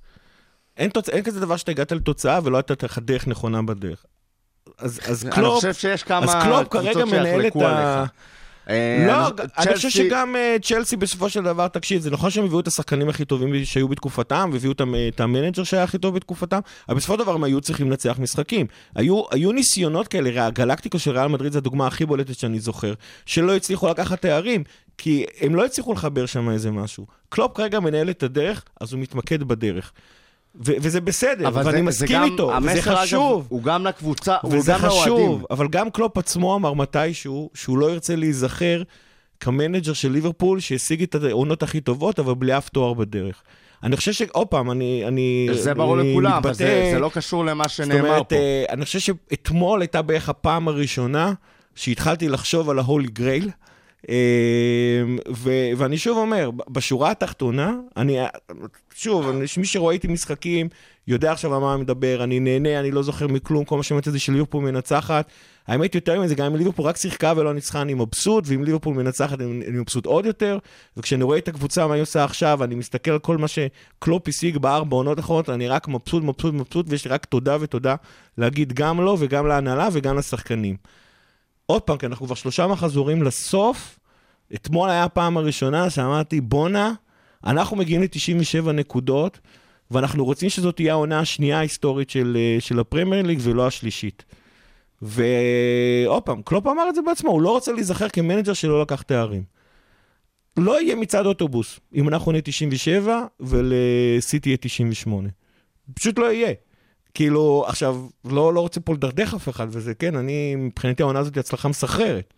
אין, תוצ... אין כזה דבר שאתה הגעת לתוצאה ולא הייתה לך דרך נכונה בדרך. אז, אז אני קלופ, חושב שיש כמה אז קלופ כרגע מנהל את ה... אה, לא, אני- אני חושב שגם אה, צ'לסי בסופו של דבר, תקשיב, זה נכון שהם הביאו את השחקנים הכי טובים שהיו בתקופתם, והביאו את המ- את המנג'ר שהיה הכי טוב בתקופתם, אבל בסופו של דבר הם היו צריכים לנצח משחקים. היו, ניסיונות כאלה, הגלקטיקה של ריאל מדריד זו הדוגמה הכי בולטת שאני זוכר, שלא הצליחו לקחת תארים, כי הם לא הצליחו לחבר שם איזה משהו. קלופ כרגע מנהל את הדרך, אז הוא מתמקד בדרך. ו- וזה בסדר, אבל ואני זה- זה מסכים גם- איתו, וזה אגב, חשוב. הוא גם לקבוצה, הוא וזה גם לאוהדים. חשוב, אבל גם קלופ עצמו אמר מתישהו שהוא לא ירצה להיזכר כמנג'ר של ליברפול שהשיג את העונות הכי טובות, אבל בלי אף תואר בדרך. אני חושב ש... עוד פעם, אני... אני זה ברור אני לכולם, אבל מתבטא- זה זה לא קשור למה זאת שנאמר אומרת, פה. אה, אני חושב שאתמול הייתה בערך הפעם הראשונה שהתחלתי לחשוב על ה-holy grail. ו- ואני שוב אומר, בשורה התחתונה, אני, שוב, מי שרואה איתי משחקים, יודע עכשיו על מה אני מדבר, אני נהנה, אני לא זוכר מכלום, כל מה שמעתי זה שליברפול מנצחת. האמת יותר מזה, גם אם ליברפול רק שיחקה ולא ניצחה, אני מבסוט, ואם ליברפול מנצחת, אני, מבסוט עוד יותר. וכשאני רואה את הקבוצה, מה היא עושה עכשיו, אני מסתכל על כל מה שקלופ השיג בארבע עונות האחרונות, אני רק מבסוט, מבסוט, מבסוט, ויש לי רק תודה ותודה להגיד גם לו וגם להנהלה וגם לשחקנים. עוד פעם, כי אנחנו כבר שלושה מחזורים לסוף. אתמול היה הפעם הראשונה שאמרתי, בואנה, אנחנו מגיעים ל-97 נקודות, ואנחנו רוצים שזאת תהיה העונה השנייה ההיסטורית של, אה, של הפרמייר ליג ולא השלישית. ועוד פעם, קלופ אמר את זה בעצמו, הוא לא רוצה להיזכר כמנג'ר שלא לקח תארים. לא יהיה מצעד אוטובוס אם אנחנו נהיה 97 ולסיטי יהיה 98. פשוט לא יהיה. כאילו, עכשיו, לא, לא רוצה פה לדרדר אף אחד, וזה כן, אני, מבחינתי העונה הזאת היא הצלחה מסחררת.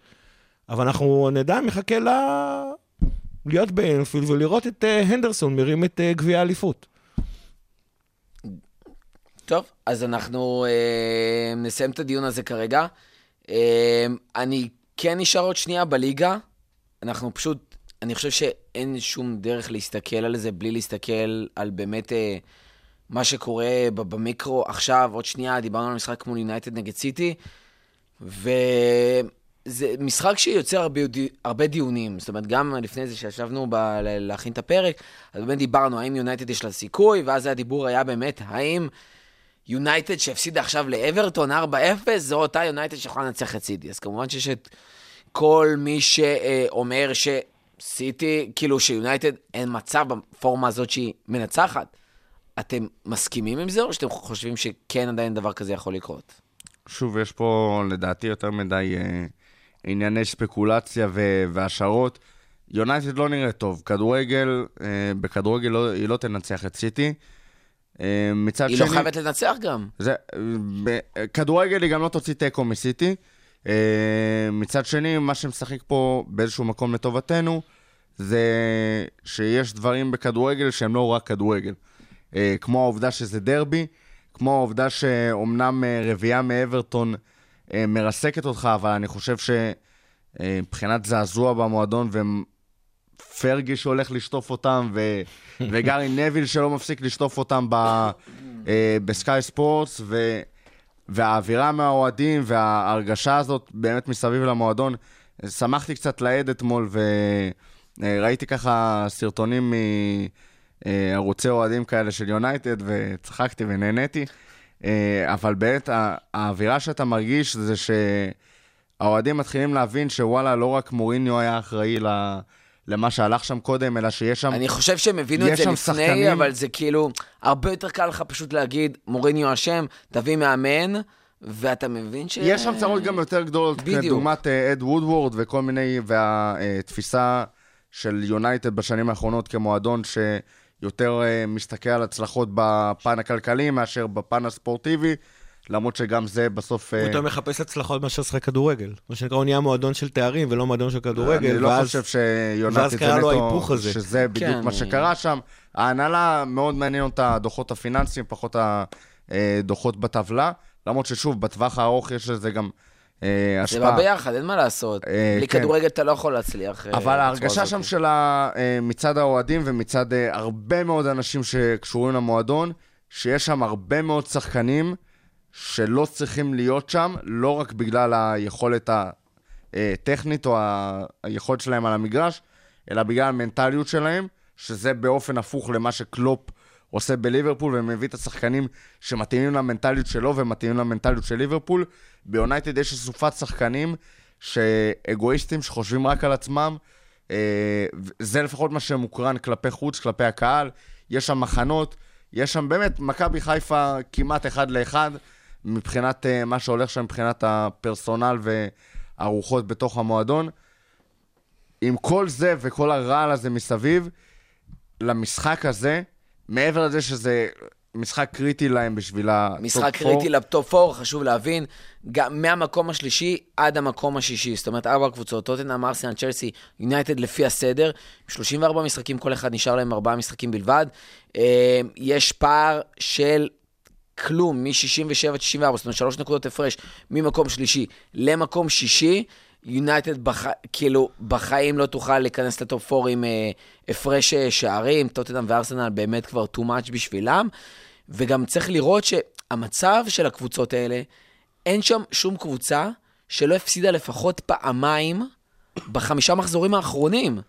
אבל אנחנו נדע, מחכה ל... להיות באנפילד ולראות את uh, הנדרסון מרים את uh, גביע האליפות. טוב, אז אנחנו אה, נסיים את הדיון הזה כרגע. אה, אני כן נשאר עוד שנייה בליגה. אנחנו פשוט, אני חושב שאין שום דרך להסתכל על זה בלי להסתכל על באמת אה, מה שקורה במיקרו עכשיו, עוד שנייה, דיברנו על משחק מול יונייטד נגד סיטי, וזה משחק שיוצר הרבה, הרבה דיונים. זאת אומרת, גם לפני זה שישבנו ב- להכין את הפרק, אז באמת דיברנו האם יונייטד יש לה סיכוי, ואז הדיבור היה באמת, האם... יונייטד שהפסידה עכשיו לאברטון 4-0, זו אותה יונייטד שיכולה לנצח את סיטי. אז כמובן שיש את כל מי שאומר שסיטי, כאילו שיונייטד אין מצב בפורמה הזאת שהיא מנצחת. אתם מסכימים עם זה, או שאתם חושבים שכן עדיין דבר כזה יכול לקרות? שוב, יש פה לדעתי יותר מדי אה, ענייני ספקולציה ו- והשערות. יונייטד לא נראה טוב. כדורגל, אה, בכדורגל לא, היא לא תנצח את סיטי. אה, מצד היא שני... לא חייבת לנצח גם. זה, בכדורגל היא גם לא תוציא תיקו מסיטי. אה, מצד שני, מה שמשחק פה באיזשהו מקום לטובתנו, זה שיש דברים בכדורגל שהם לא רק כדורגל. אה, כמו העובדה שזה דרבי, כמו העובדה שאומנם אה, רביעייה מאברטון אה, מרסקת אותך, אבל אני חושב שמבחינת זעזוע במועדון פרגי שהולך לשטוף אותם, ו, *laughs* וגארי נביל שלא מפסיק לשטוף אותם ב, בסקאי ספורטס, ו, והאווירה מהאוהדים וההרגשה הזאת באמת מסביב למועדון. שמחתי קצת לעד אתמול, וראיתי ככה סרטונים מערוצי אוהדים כאלה של יונייטד, וצחקתי ונהניתי. אה, אבל באמת האווירה שאתה מרגיש זה שהאוהדים מתחילים להבין שוואלה, לא רק מוריניו היה אחראי ל- למה שהלך שם קודם, אלא שיש שם... אני חושב שהם הבינו את זה לפני, שחקנים- אבל זה כאילו, הרבה יותר קל לך פשוט להגיד, מוריניו אשם, תביא מאמן, ואתה מבין ש... יש שם צרות גם יותר גדולות. כדוגמת אה, אד וודוורד וכל מיני, והתפיסה של יונייטד בשנים האחרונות כמועדון שיותר אה, מסתכל על הצלחות בפן הכלכלי מאשר בפן הספורטיבי, למרות שגם זה בסוף... הוא אה, יותר מחפש הצלחות מאשר לשחק כדורגל. מה שנקרא, הוא נהיה מועדון של תארים ולא מועדון של כדורגל. אני לא חושב ואז שיונייטד קרה זה לו נטו, ההיפוך הזה. שזה בדיוק כן, מה שקרה שם. ההנהלה מאוד מעניין אותה הדוחות הפיננסיים, פחות הדוחות בטבלה. למרות ששוב, בטווח הארוך יש לזה גם אה, זה השפעה. בא ביחד, אין מה לעשות. אה, בלי כן. כדורגל אתה לא יכול להצליח. אה, אבל ההרגשה. שם של אה, מצד האוהדים ומצד אה, הרבה מאוד אנשים שקשורים למועדון, שיש שם הרבה מאוד שחקנים שלא צריכים להיות שם, לא רק בגלל היכולת הטכנית או היכולת שלהם על המגרש, אלא בגלל המנטליות שלהם, שזה באופן הפוך למה שקלופ עושה בליברפול, ומביא את השחקנים שמתאימים למנטליות שלו ומתאימים למנטליות של ליברפול. ביונייטד יש אסופת שחקנים שאגואיסטים שחושבים רק על עצמם. אה, זה לפחות מה שמוקרן כלפי חוץ, כלפי הקהל. יש שם מחנות, יש שם באמת, מכבי חיפה כמעט אחד לאחד, מבחינת אה, מה שהולך שם, מבחינת הפרסונל והרוחות בתוך המועדון. עם כל זה וכל הרעל הזה מסביב, למשחק הזה, מעבר לזה שזה משחק קריטי להם בשביל הטופ משחק פור, קריטי לטופ 4, חשוב להבין, גם מהמקום השלישי עד המקום השישי. זאת אומרת, ארבע קבוצות, טוטנאם, ארסנל, צ'לסי, יונייטד לפי הסדר. 34 משחקים, כל אחד נשאר להם ארבעה משחקים בלבד. אה, יש פער של כלום, מ-67 עד 64, זאת אומרת, שלוש נקודות הפרש ממקום שלישי למקום שישי. יונייטד בח... כאילו בחיים לא תוכל להיכנס לטופ 4 עם אה, הפרש אה, שערים, טוטנאם וארסנל באמת כבר too much בשבילם. וגם צריך לראות שהמצב של הקבוצות האלה, אין שם שום קבוצה שלא הפסידה לפחות פעמיים בחמישה מחזורים האחרונים.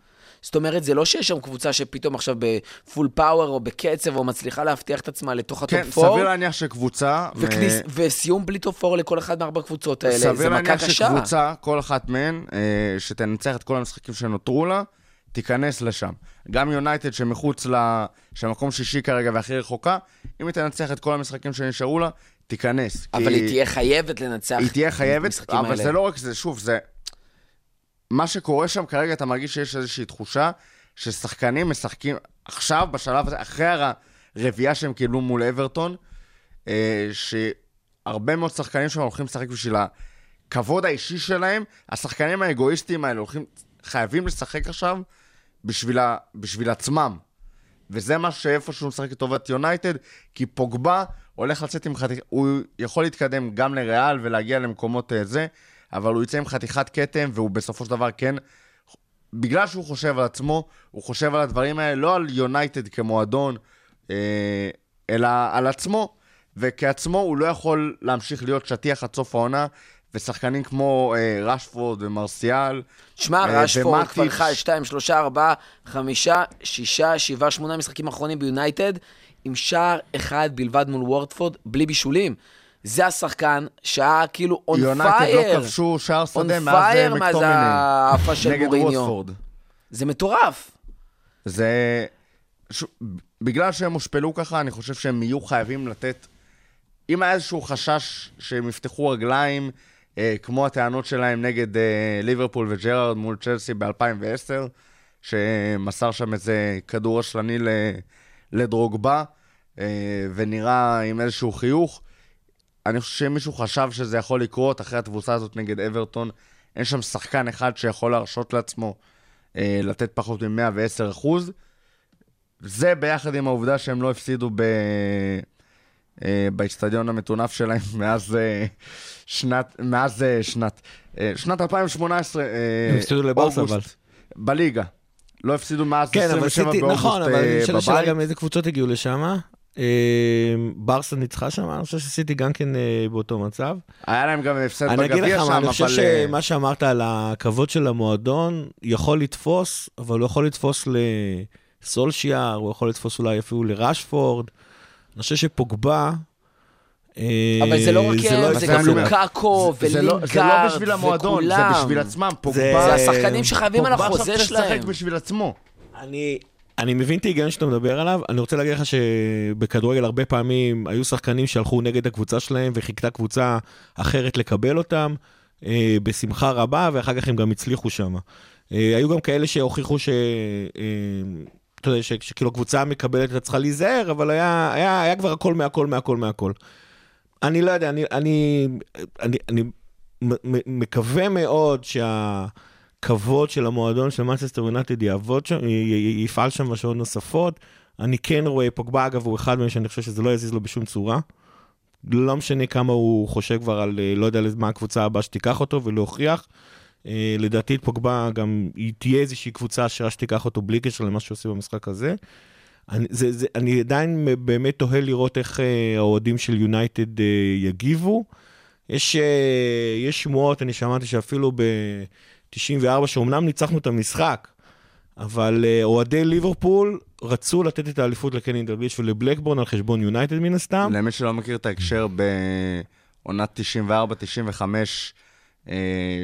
זאת אומרת, זה לא שיש שם קבוצה שפתאום עכשיו ב-full power או בקצב או מצליחה להבטיח את עצמה לתוך כן, הטופ 4. סביר להניח שקבוצה... וכניס, אה, וסיום בלי טופ 4 לכל אחד מארבע הקבוצות האלה, סביר זה מכה להניח קשה. שקבוצה, כל אחת מהן, אה, שתנצח את כל המשחקים שנותרו לה, תיכנס לשם. גם יונייטד שמחוץ ל... שמקום שישי כרגע והכי רחוקה, אם היא תנצח את כל המשחקים שנשארו לה, תיכנס. אבל היא תהיה חייבת לנצח היא תהיה חייבת, אבל האלה. זה לא רק זה, שוב, זה... מה שקורה שם כרגע, אתה מרגיש שיש איזושהי תחושה ששחקנים משחקים עכשיו, בשלב הזה, אחרי הרביעייה שהם קיבלו מול אברטון, אה, שהרבה מאוד שחקנים שם הולכים לשחק בשביל הכבוד האישי שלהם. השחקנים האגואיסטים האלה הולכים, חייבים לשחק עכשיו בשביל, ה, בשביל עצמם. וזה מה שאיפשהו משחק לטובת יונייטד, כי פוגבה הולך לצאת עם חתיכת... הוא יכול להתקדם גם לריאל ולהגיע למקומות אה, זה, אבל הוא יצא עם חתיכת כתם, והוא בסופו של דבר כן... בגלל שהוא חושב על עצמו, הוא חושב על הדברים האלה, לא על יונייטד כמועדון, אה, אלא על עצמו. וכעצמו הוא לא יכול להמשיך להיות שטיח עד סוף העונה, ושחקנים כמו אה, רשפורד ומרסיאל, שמע, אה, רשפורד. כבר חי 2, 3, 4, 5, 6, 7, 8 משחקים אחרונים ביונייטד, עם שער אחד בלבד מול ווטפורד, בלי בישולים. זה השחקן שהיה כאילו on יונייטד fire. לא כבשו שער שדה מאז אה, מקטומני. ההעפה של נגד. ווטפורד. זה מטורף. זה... ש... בגלל שהם הושפלו ככה, אני חושב שהם יהיו חייבים לתת... אם היה איזשהו חשש שהם יפתחו רגליים, אה, כמו הטענות שלהם נגד אה, ליברפול וג'רארד מול צ'לסי ב-2010, שמסר שם איזה כדור רשלני. לדרוגבה, אה, ונראה עם איזשהו חיוך. אני חושב שאם מישהו חשב שזה יכול לקרות אחרי התבוסה הזאת נגד אברטון, אין שם שחקן אחד שיכול להרשות לעצמו אה, לתת פחות מ-110 אחוז. זה ביחד עם העובדה שהם לא הפסידו ב... אה, באיצטדיון המטונף שלהם *laughs* מאז אה, שנת, מאז אה, שנת, אה, שנת 2018, אה, הם הפסידו לברסה, אבל. בליגה. לא הפסידו מאז כן, אבל 27 סיטי, באוגוסט נכון, אבל אה, נשאלה השאלה בבית. גם איזה קבוצות הגיעו לשם. אה, ברסה ניצחה שם, אני חושב שסיטי גם כן אה, באותו מצב. היה להם גם הפסד אני אגיד בגביע לך שם, מה, אני חושב אבל... אה, שמה שאמרת על הכבוד של המועדון יכול לתפוס, אבל הוא יכול לתפוס לסולשיאר, הוא יכול לתפוס אולי אפילו לרשפורד. אני חושב שפוגבה... אה, אבל זה לא רק הם, לא זה זה גם אני אומר. לוקאקו זה לא- ולינגארד זה לא בשביל המועדון, זה וכולם. בשביל עצמם. פוגבה... זה השחקנים שחייבים על פוגבה החוזה עכשיו צריך שלהם. לשחק בשביל עצמו. אני, אני מבין את ההיגיון שאתה מדבר עליו, אני רוצה להגיד לך שבכדורגל הרבה פעמים היו שחקנים שהלכו נגד הקבוצה שלהם וחיכתה קבוצה אחרת לקבל אותם אה, בשמחה רבה, ואחר כך הם גם הצליחו שם. אה, היו גם כאלה שהוכיחו ש... אה, אתה יודע, שכאילו הקבוצה מקבלת, אתה צריכה להיזהר, אבל היה, היה, היה כבר הכל מהכל מהכל מהכל. אני לא יודע, אני, אני, אני, אני מקווה מאוד שהכבוד של המועדון של מנצ'סטר יונייטד יעבוד שם, י- י- יפעל שם בשעות נוספות. אני כן רואה, פוגבה אגב הוא אחד מהם שאני חושב שזה לא יזיז לו בשום צורה. לא משנה כמה הוא חושב כבר על, אה, לא יודע מה הקבוצה הבאה שתיקח אותו ולהוכיח. אה, לדעתי פוגבה גם, היא תהיה איזושהי קבוצה עשירה שתיקח אותו בלי קשר למה עושה במשחק הזה. אני, זה, זה, אני עדיין באמת תוהה לראות איך אה, האוהדים של יונייטד יגיבו. יש, יש שמועות, אני שמעתי שאפילו ב-94, שאומנם ניצחנו את המשחק, אבל אה, אוהדי ליברפול רצו לתת את האליפות לקני דרגיש ולבלקבורן על חשבון יונייטד מן הסתם. למי שלא מכיר את ההקשר, בעונת 94-95, אה,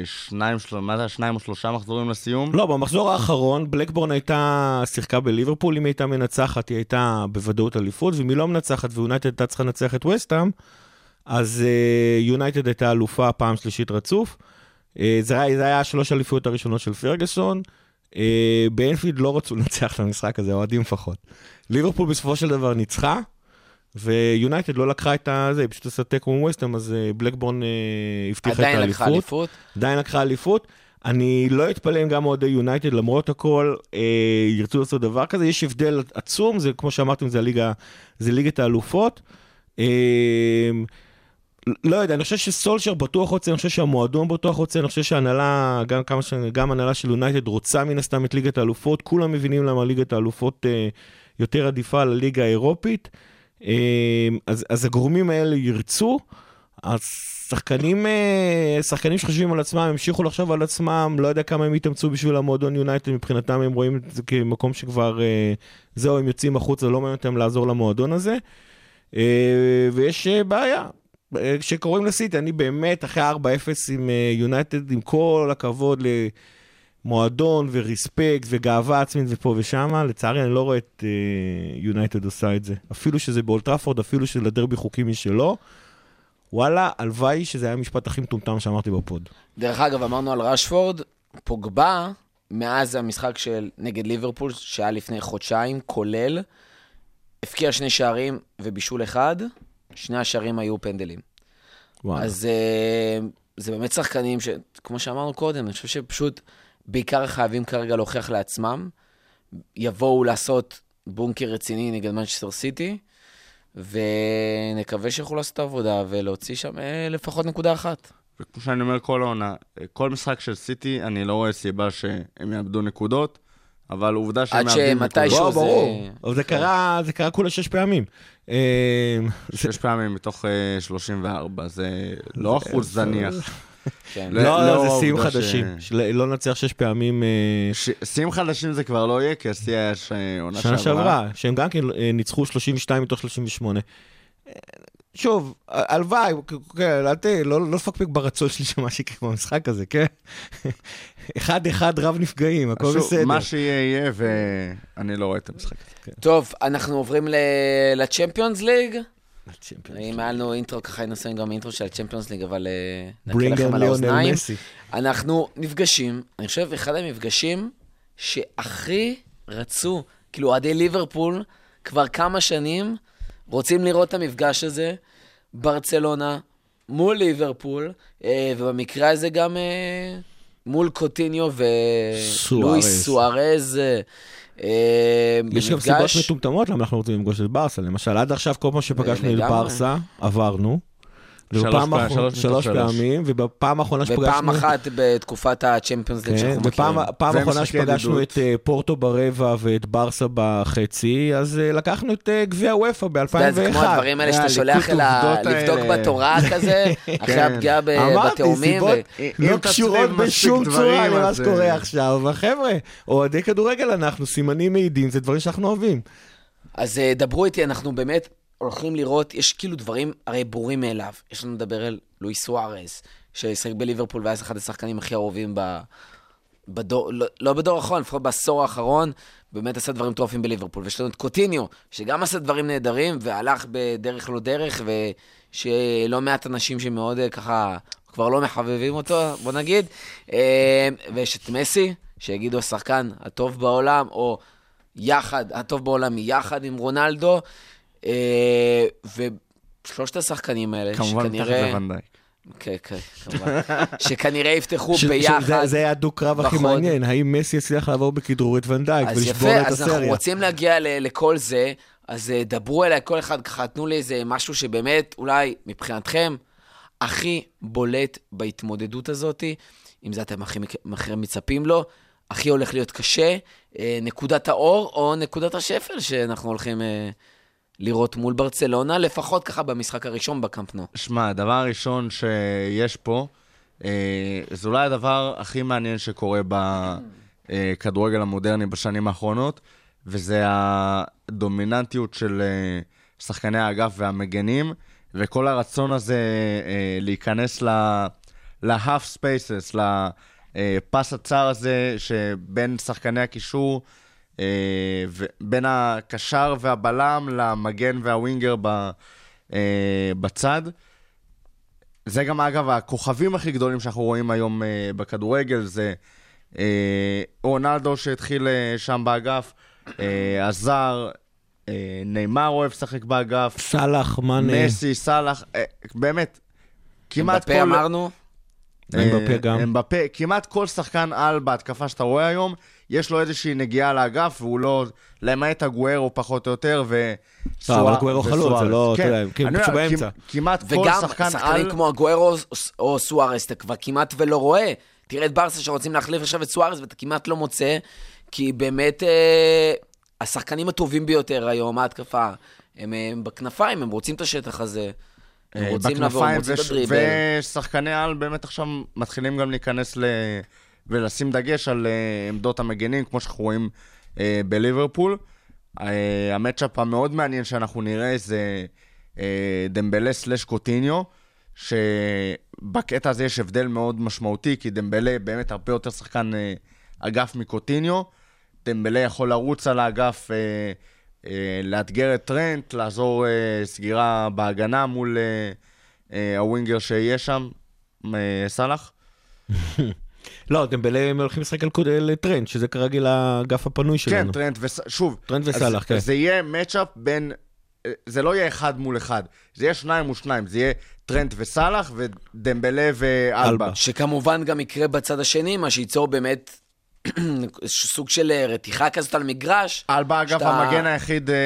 שניים, של- מה זה, שניים או שלושה מחזורים לסיום? לא, במחזור האחרון בלקבורן הייתה, שיחקה בליברפול, אם היא הייתה מנצחת היא הייתה בוודאות אליפות, ואם היא לא מנצחת ויונייטד הייתה צריכה לנצח את וסטאם, אז אה, יונייטד הייתה אלופה פעם שלישית רצוף. אה, זה היה, זה היה השלוש אליפויות הראשונות של פרגוסון. אה, באנפילד לא רצו *laughs* לנצח את המשחק הזה, האוהדים לפחות. ליברפול בסופו של דבר ניצחה, ויונייטד לא לקחה את הזה, היא פשוט עושה תיקו עם וסטאם, אז אה, בלקבורן הבטיחה את עדיין האליפות. לקחה אליפות. עדיין לקחה אליפות. אני לא אתפלא אם גם אוהדי יונייטד, למרות הכל, אה, ירצו לעשות דבר כזה. יש הבדל עצום, זה כמו שאמרתם, זה הליגה, זה ליגת האלופות. אה, לא יודע, אני חושב שסולשר בטוח רוצה, אני חושב שהמועדון בטוח רוצה, אני חושב שההנהלה, גם כמה ש... גם הנהלה של יונייטד רוצה מן הסתם את ליגת האלופות, כולם מבינים למה ליגת האלופות אה, יותר עדיפה על הליגה האירופית. אה, אז, אז הגורמים האלה ירצו, אז שחקנים, אה, שחקנים שחושבים על עצמם, המשיכו לחשוב על עצמם, לא יודע כמה הם יתאמצו בשביל המועדון יונייטד, מבחינתם הם רואים את זה כמקום שכבר, אה, זהו, הם יוצאים החוצה, לא מעניין אותם לעזור למועדון הזה. אה, ויש אה, בעיה, כשקוראים לסיטי, אני באמת, אחרי 4-0 עם אה, יונייטד, עם כל הכבוד למועדון ו-respect וגאווה עצמית ופה ושמה, לצערי אני לא רואה את אה, יונייטד עושה את זה. אפילו שזה באולד טראפורד, אפילו שלדרבי חוקי משלו. וואלה, הלוואי שזה היה המשפט הכי מטומטם שאמרתי בפוד. דרך אגב, אמרנו על רשפורד, פוגבה, מאז המשחק של נגד ליברפול, שהיה לפני חודשיים, כולל, הבקיע שני שערים ובישול אחד, שני השערים היו פנדלים. וואלה. אז אה, זה באמת שחקנים ש... כמו שאמרנו קודם, אני חושב שפשוט בעיקר חייבים כרגע להוכיח לעצמם, יבואו לעשות בונקר רציני נגד מנצ'סטר סיטי, ונקווה שיוכלו לעשות את העבודה ולהוציא שם אה, לפחות נקודה אחת. וכמו שאני אומר כל העונה, כל משחק של סיטי, אני לא רואה סיבה שהם יאבדו נקודות, אבל עובדה שהם עד מאבדים שמתישהו נקודות. לא, זה- ברור. אבל זה קרה, זה קרה כולה שש פעמים. אה, שש פעמים מתוך אה, 34, זה לא אחוז זניח. כן. לא- לא, לאור זה שיאים ש- חדשים. לא נצליח שש פעמים אה, שיאים חדשים זה כבר לא יהיה, כי השיא היה עונה שנה שעברה, שהם גם כן אה, ניצחו 32 מתוך 38. שוב, הלוואי, כן, אל ת... לא לא לפקפק ברצון שלי שמה שיקרה במשחק הזה, כן? אחד אחד רב נפגעים, הכל שוב, בסדר. מה שיהיה יהיה, ואני לא רואה את המשחק הזה. טוב, אנחנו עוברים ל- לצ'מפיונס ליג. אם היה לנו אינטרו, ככה היינו עושים גם אינטרו של הצ'מפיונס ליג, אבל אה, נקל ברינג לכם על האוזניים. אנחנו נפגשים, אני חושב, אחד המפגשים שהכי רצו, כאילו אוהדי ליברפול, כבר כמה שנים רוצים לראות את המפגש הזה, ברצלונה מול ליברפול, אה, ובמקרה הזה גם אה, מול קוטיניו ולואיס סוארז. אה, יש גם סיבות מטומטמות למה אנחנו רוצים לפגוש את ברסה. למשל, עד עכשיו כל פעם שפגשנו את. ברסה, עברנו. שלוש פעמים, האחרונה- שלוש שלוש שלוש. פעמים, ובפעם האחרונה שפגשנו... ופעם אחת בתקופת הצ'מפיונס ליג כן, שאנחנו מכירים. פעם האחרונה שפגשנו. את אה, פורטו ברבע ואת ברסה בחצי, אז אה, לקחנו את אה, גביע וופא ב-2001. אתה יודע, זה כמו הדברים האלה שאתה שולח אל ה... לבדוק. בתורה כזה, אחרי *laughs* כן. הפגיעה ב- אמרתי, בתאומים. סיבות לא קשורות בשום צורה למה שקורה עכשיו. אבל חבר'ה, אוהדי כדורגל אנחנו, סימנים מעידים, זה דברים שאנחנו אוהבים. אז דברו איתי, אנחנו באמת הולכים לראות, יש כאילו דברים הרי ברורים מאליו. יש לנו לדבר על לואי סוארז, ששיחק בליברפול והיה אחד השחקנים הכי אהובים ב... בדור, לא, לא בדור האחרון, לפחות בעשור האחרון, באמת עשה דברים מטורפים בליברפול. ויש לנו את קוטיניו, שגם עשה דברים נהדרים, והלך בדרך לא דרך, ושלא מעט אנשים שמאוד אה, ככה, כבר לא מחבבים אותו, בוא נגיד. אה, ויש את מסי, שיגידו השחקן הטוב בעולם, או יחד, הטוב בעולם יחד עם רונלדו. אה, ושלושת השחקנים האלה, כמובן מתחת שכנראה... לוונדייק. כן, כן, כמובן. *laughs* שכנראה יפתחו ש- ביחד. שזה- זה היה הדו-קרב הכי. מעניין, האם מסי יצליח לעבור בכדרור את ונדייק אז ולשבור יפה, את אז אנחנו הסריה. רוצים להגיע ל- לכל זה, אז אה, דברו אליי, כל אחד ככה, תנו לי איזה משהו שבאמת, אולי מבחינתכם, הכי בולט בהתמודדות הזאת, אם זה אתם הכי הכי מצפים לו, הכי הולך להיות קשה, אה, נקודת האור או נקודת השפל שאנחנו הולכים לראות מול ברצלונה, לפחות ככה במשחק הראשון בקמפ נו. שמע, הדבר הראשון שיש פה, אה, זה אולי הדבר הכי מעניין שקורה בכדורגל המודרני בשנים האחרונות, וזה הדומיננטיות של אה, שחקני האגף והמגנים, וכל הרצון הזה אה, להיכנס ל-half spaces, לפס הצר הזה שבין שחקני הקישור, אה, בין הקשר והבלם למגן והווינגר ב- אה, בצד. זה גם, אגב, הכוכבים הכי גדולים שאנחנו רואים היום אה, בכדורגל, זה אה, רונלדו שהתחיל אה, שם באגף, אה, עזר, אה, נאמר אוהב לשחק באגף, סאלח, מאנה, מסי, סאלח, אה, באמת, כמעט כל... אמרנו, אמבפה גם. אמבפה, כמעט כל שחקן על בהתקפה שאתה רואה היום, יש לו איזושהי נגיעה לאגף, והוא לא... למעט הגוארו פחות או יותר, ו... לא, אבל הגוארו חלוץ, זה לא, יודע, כאילו, אני. כמ- כמעט כל וגם שחקן שחקנים על... כמו הגוארו או סוארס, אתה כבר כמעט ולא רואה. תראה את ברסה שרוצים להחליף עכשיו את סוארס, ואתה כמעט לא מוצא, כי באמת אה, השחקנים הטובים ביותר היום, ההתקפה, הם, הם בכנפיים, הם רוצים את השטח הזה. הם אה, רוצים לעבור, הם רוצים את הדריבל. ושחקני על באמת עכשיו מתחילים גם להיכנס ל... ולשים דגש על אה, עמדות המגנים, כמו שאנחנו רואים אה, בליברפול. אה, המצ'אפ המאוד מעניין שאנחנו נראה זה אה, דמבלה סלש קוטיניו, שבקטע הזה יש הבדל מאוד משמעותי, כי דמבלה באמת הרבה יותר שחקן אה, אגף מקוטיניו. דמבלה יכול לרוץ על האגף, אה, אה, לאתגר את טרנט, לעזור אה, סגירה בהגנה מול אה, אה, הווינגר שיהיה שם, אה, סאלח. *laughs* לא, דמבלה הם הולכים לשחק על טרנד, שזה כרגיל האגף הפנוי כן, שלנו. טרנט ושוב. טרנט אז וסאלח, כן. זה יהיה matchup בין... אה, זה לא יהיה אחד מול אחד, זה יהיה שניים מול שניים, זה יהיה טרנט וסאלח ודמבלה ואלבה. אלבה. שכמובן גם יקרה בצד השני, מה שייצור באמת סוג של אה, רתיחה כזאת על מגרש. אלבה, אגב, שאתה- המגן היחיד אה,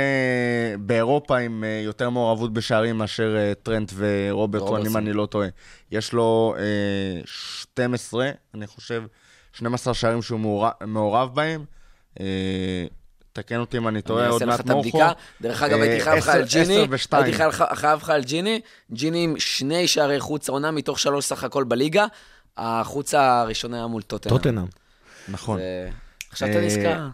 באירופה עם אה, יותר מעורבות בשערים מאשר אה, טרנט ורוברטסון, אם. אני לא טועה. יש לו אה, 12, אני חושב, 12 שערים שהוא מעורב, מעורב בהם. אה, תקן אותי אם אני טועה, אני עוד אעשה לך מעט את מורכו. הבדיקה. דרך אגב, אה, הייתי חייב לך על ג'יני. עשר ושתיים. הייתי חייב לך- חייב לך על ג'יני. ג'יני עם שני שערי חוץ העונה מתוך שלוש סך הכל בליגה. החוץ הראשון היה מול טוטנאם. טוטנאם. נכון. עכשיו אתה אה, נזכר.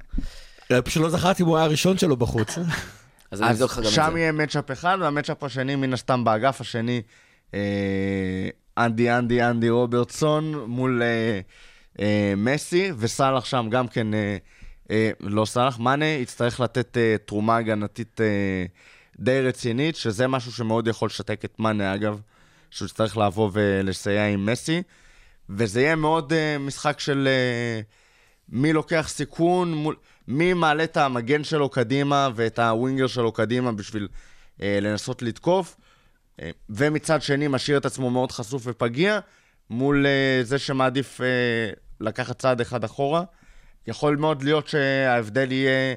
אה, פשוט לא זכרתי אם הוא היה הראשון שלו בחוץ. *laughs* אז אני אבדוק לך גם את שם זה. יהיה מצ'אפ אחד, והמצ'אפ השני, מן הסתם, באגף השני, אה, אנדי אנדי אנדי רוברטסון מול מסי, וסאלח שם גם כן, לא סאלח, מאנה יצטרך לתת תרומה הגנתית די רצינית, שזה משהו שמאוד יכול לשתק את מאנה, אגב, שהוא יצטרך לבוא ולסייע עם מסי, וזה יהיה מאוד משחק של... אה, מי לוקח סיכון, מול, מי מעלה את המגן שלו קדימה ואת הווינגר שלו קדימה בשביל אה, לנסות לתקוף, אה, ומצד שני משאיר את עצמו מאוד חשוף ופגיע, מול אה, זה שמעדיף אה, לקחת צעד אחד אחורה. יכול מאוד להיות שההבדל יהיה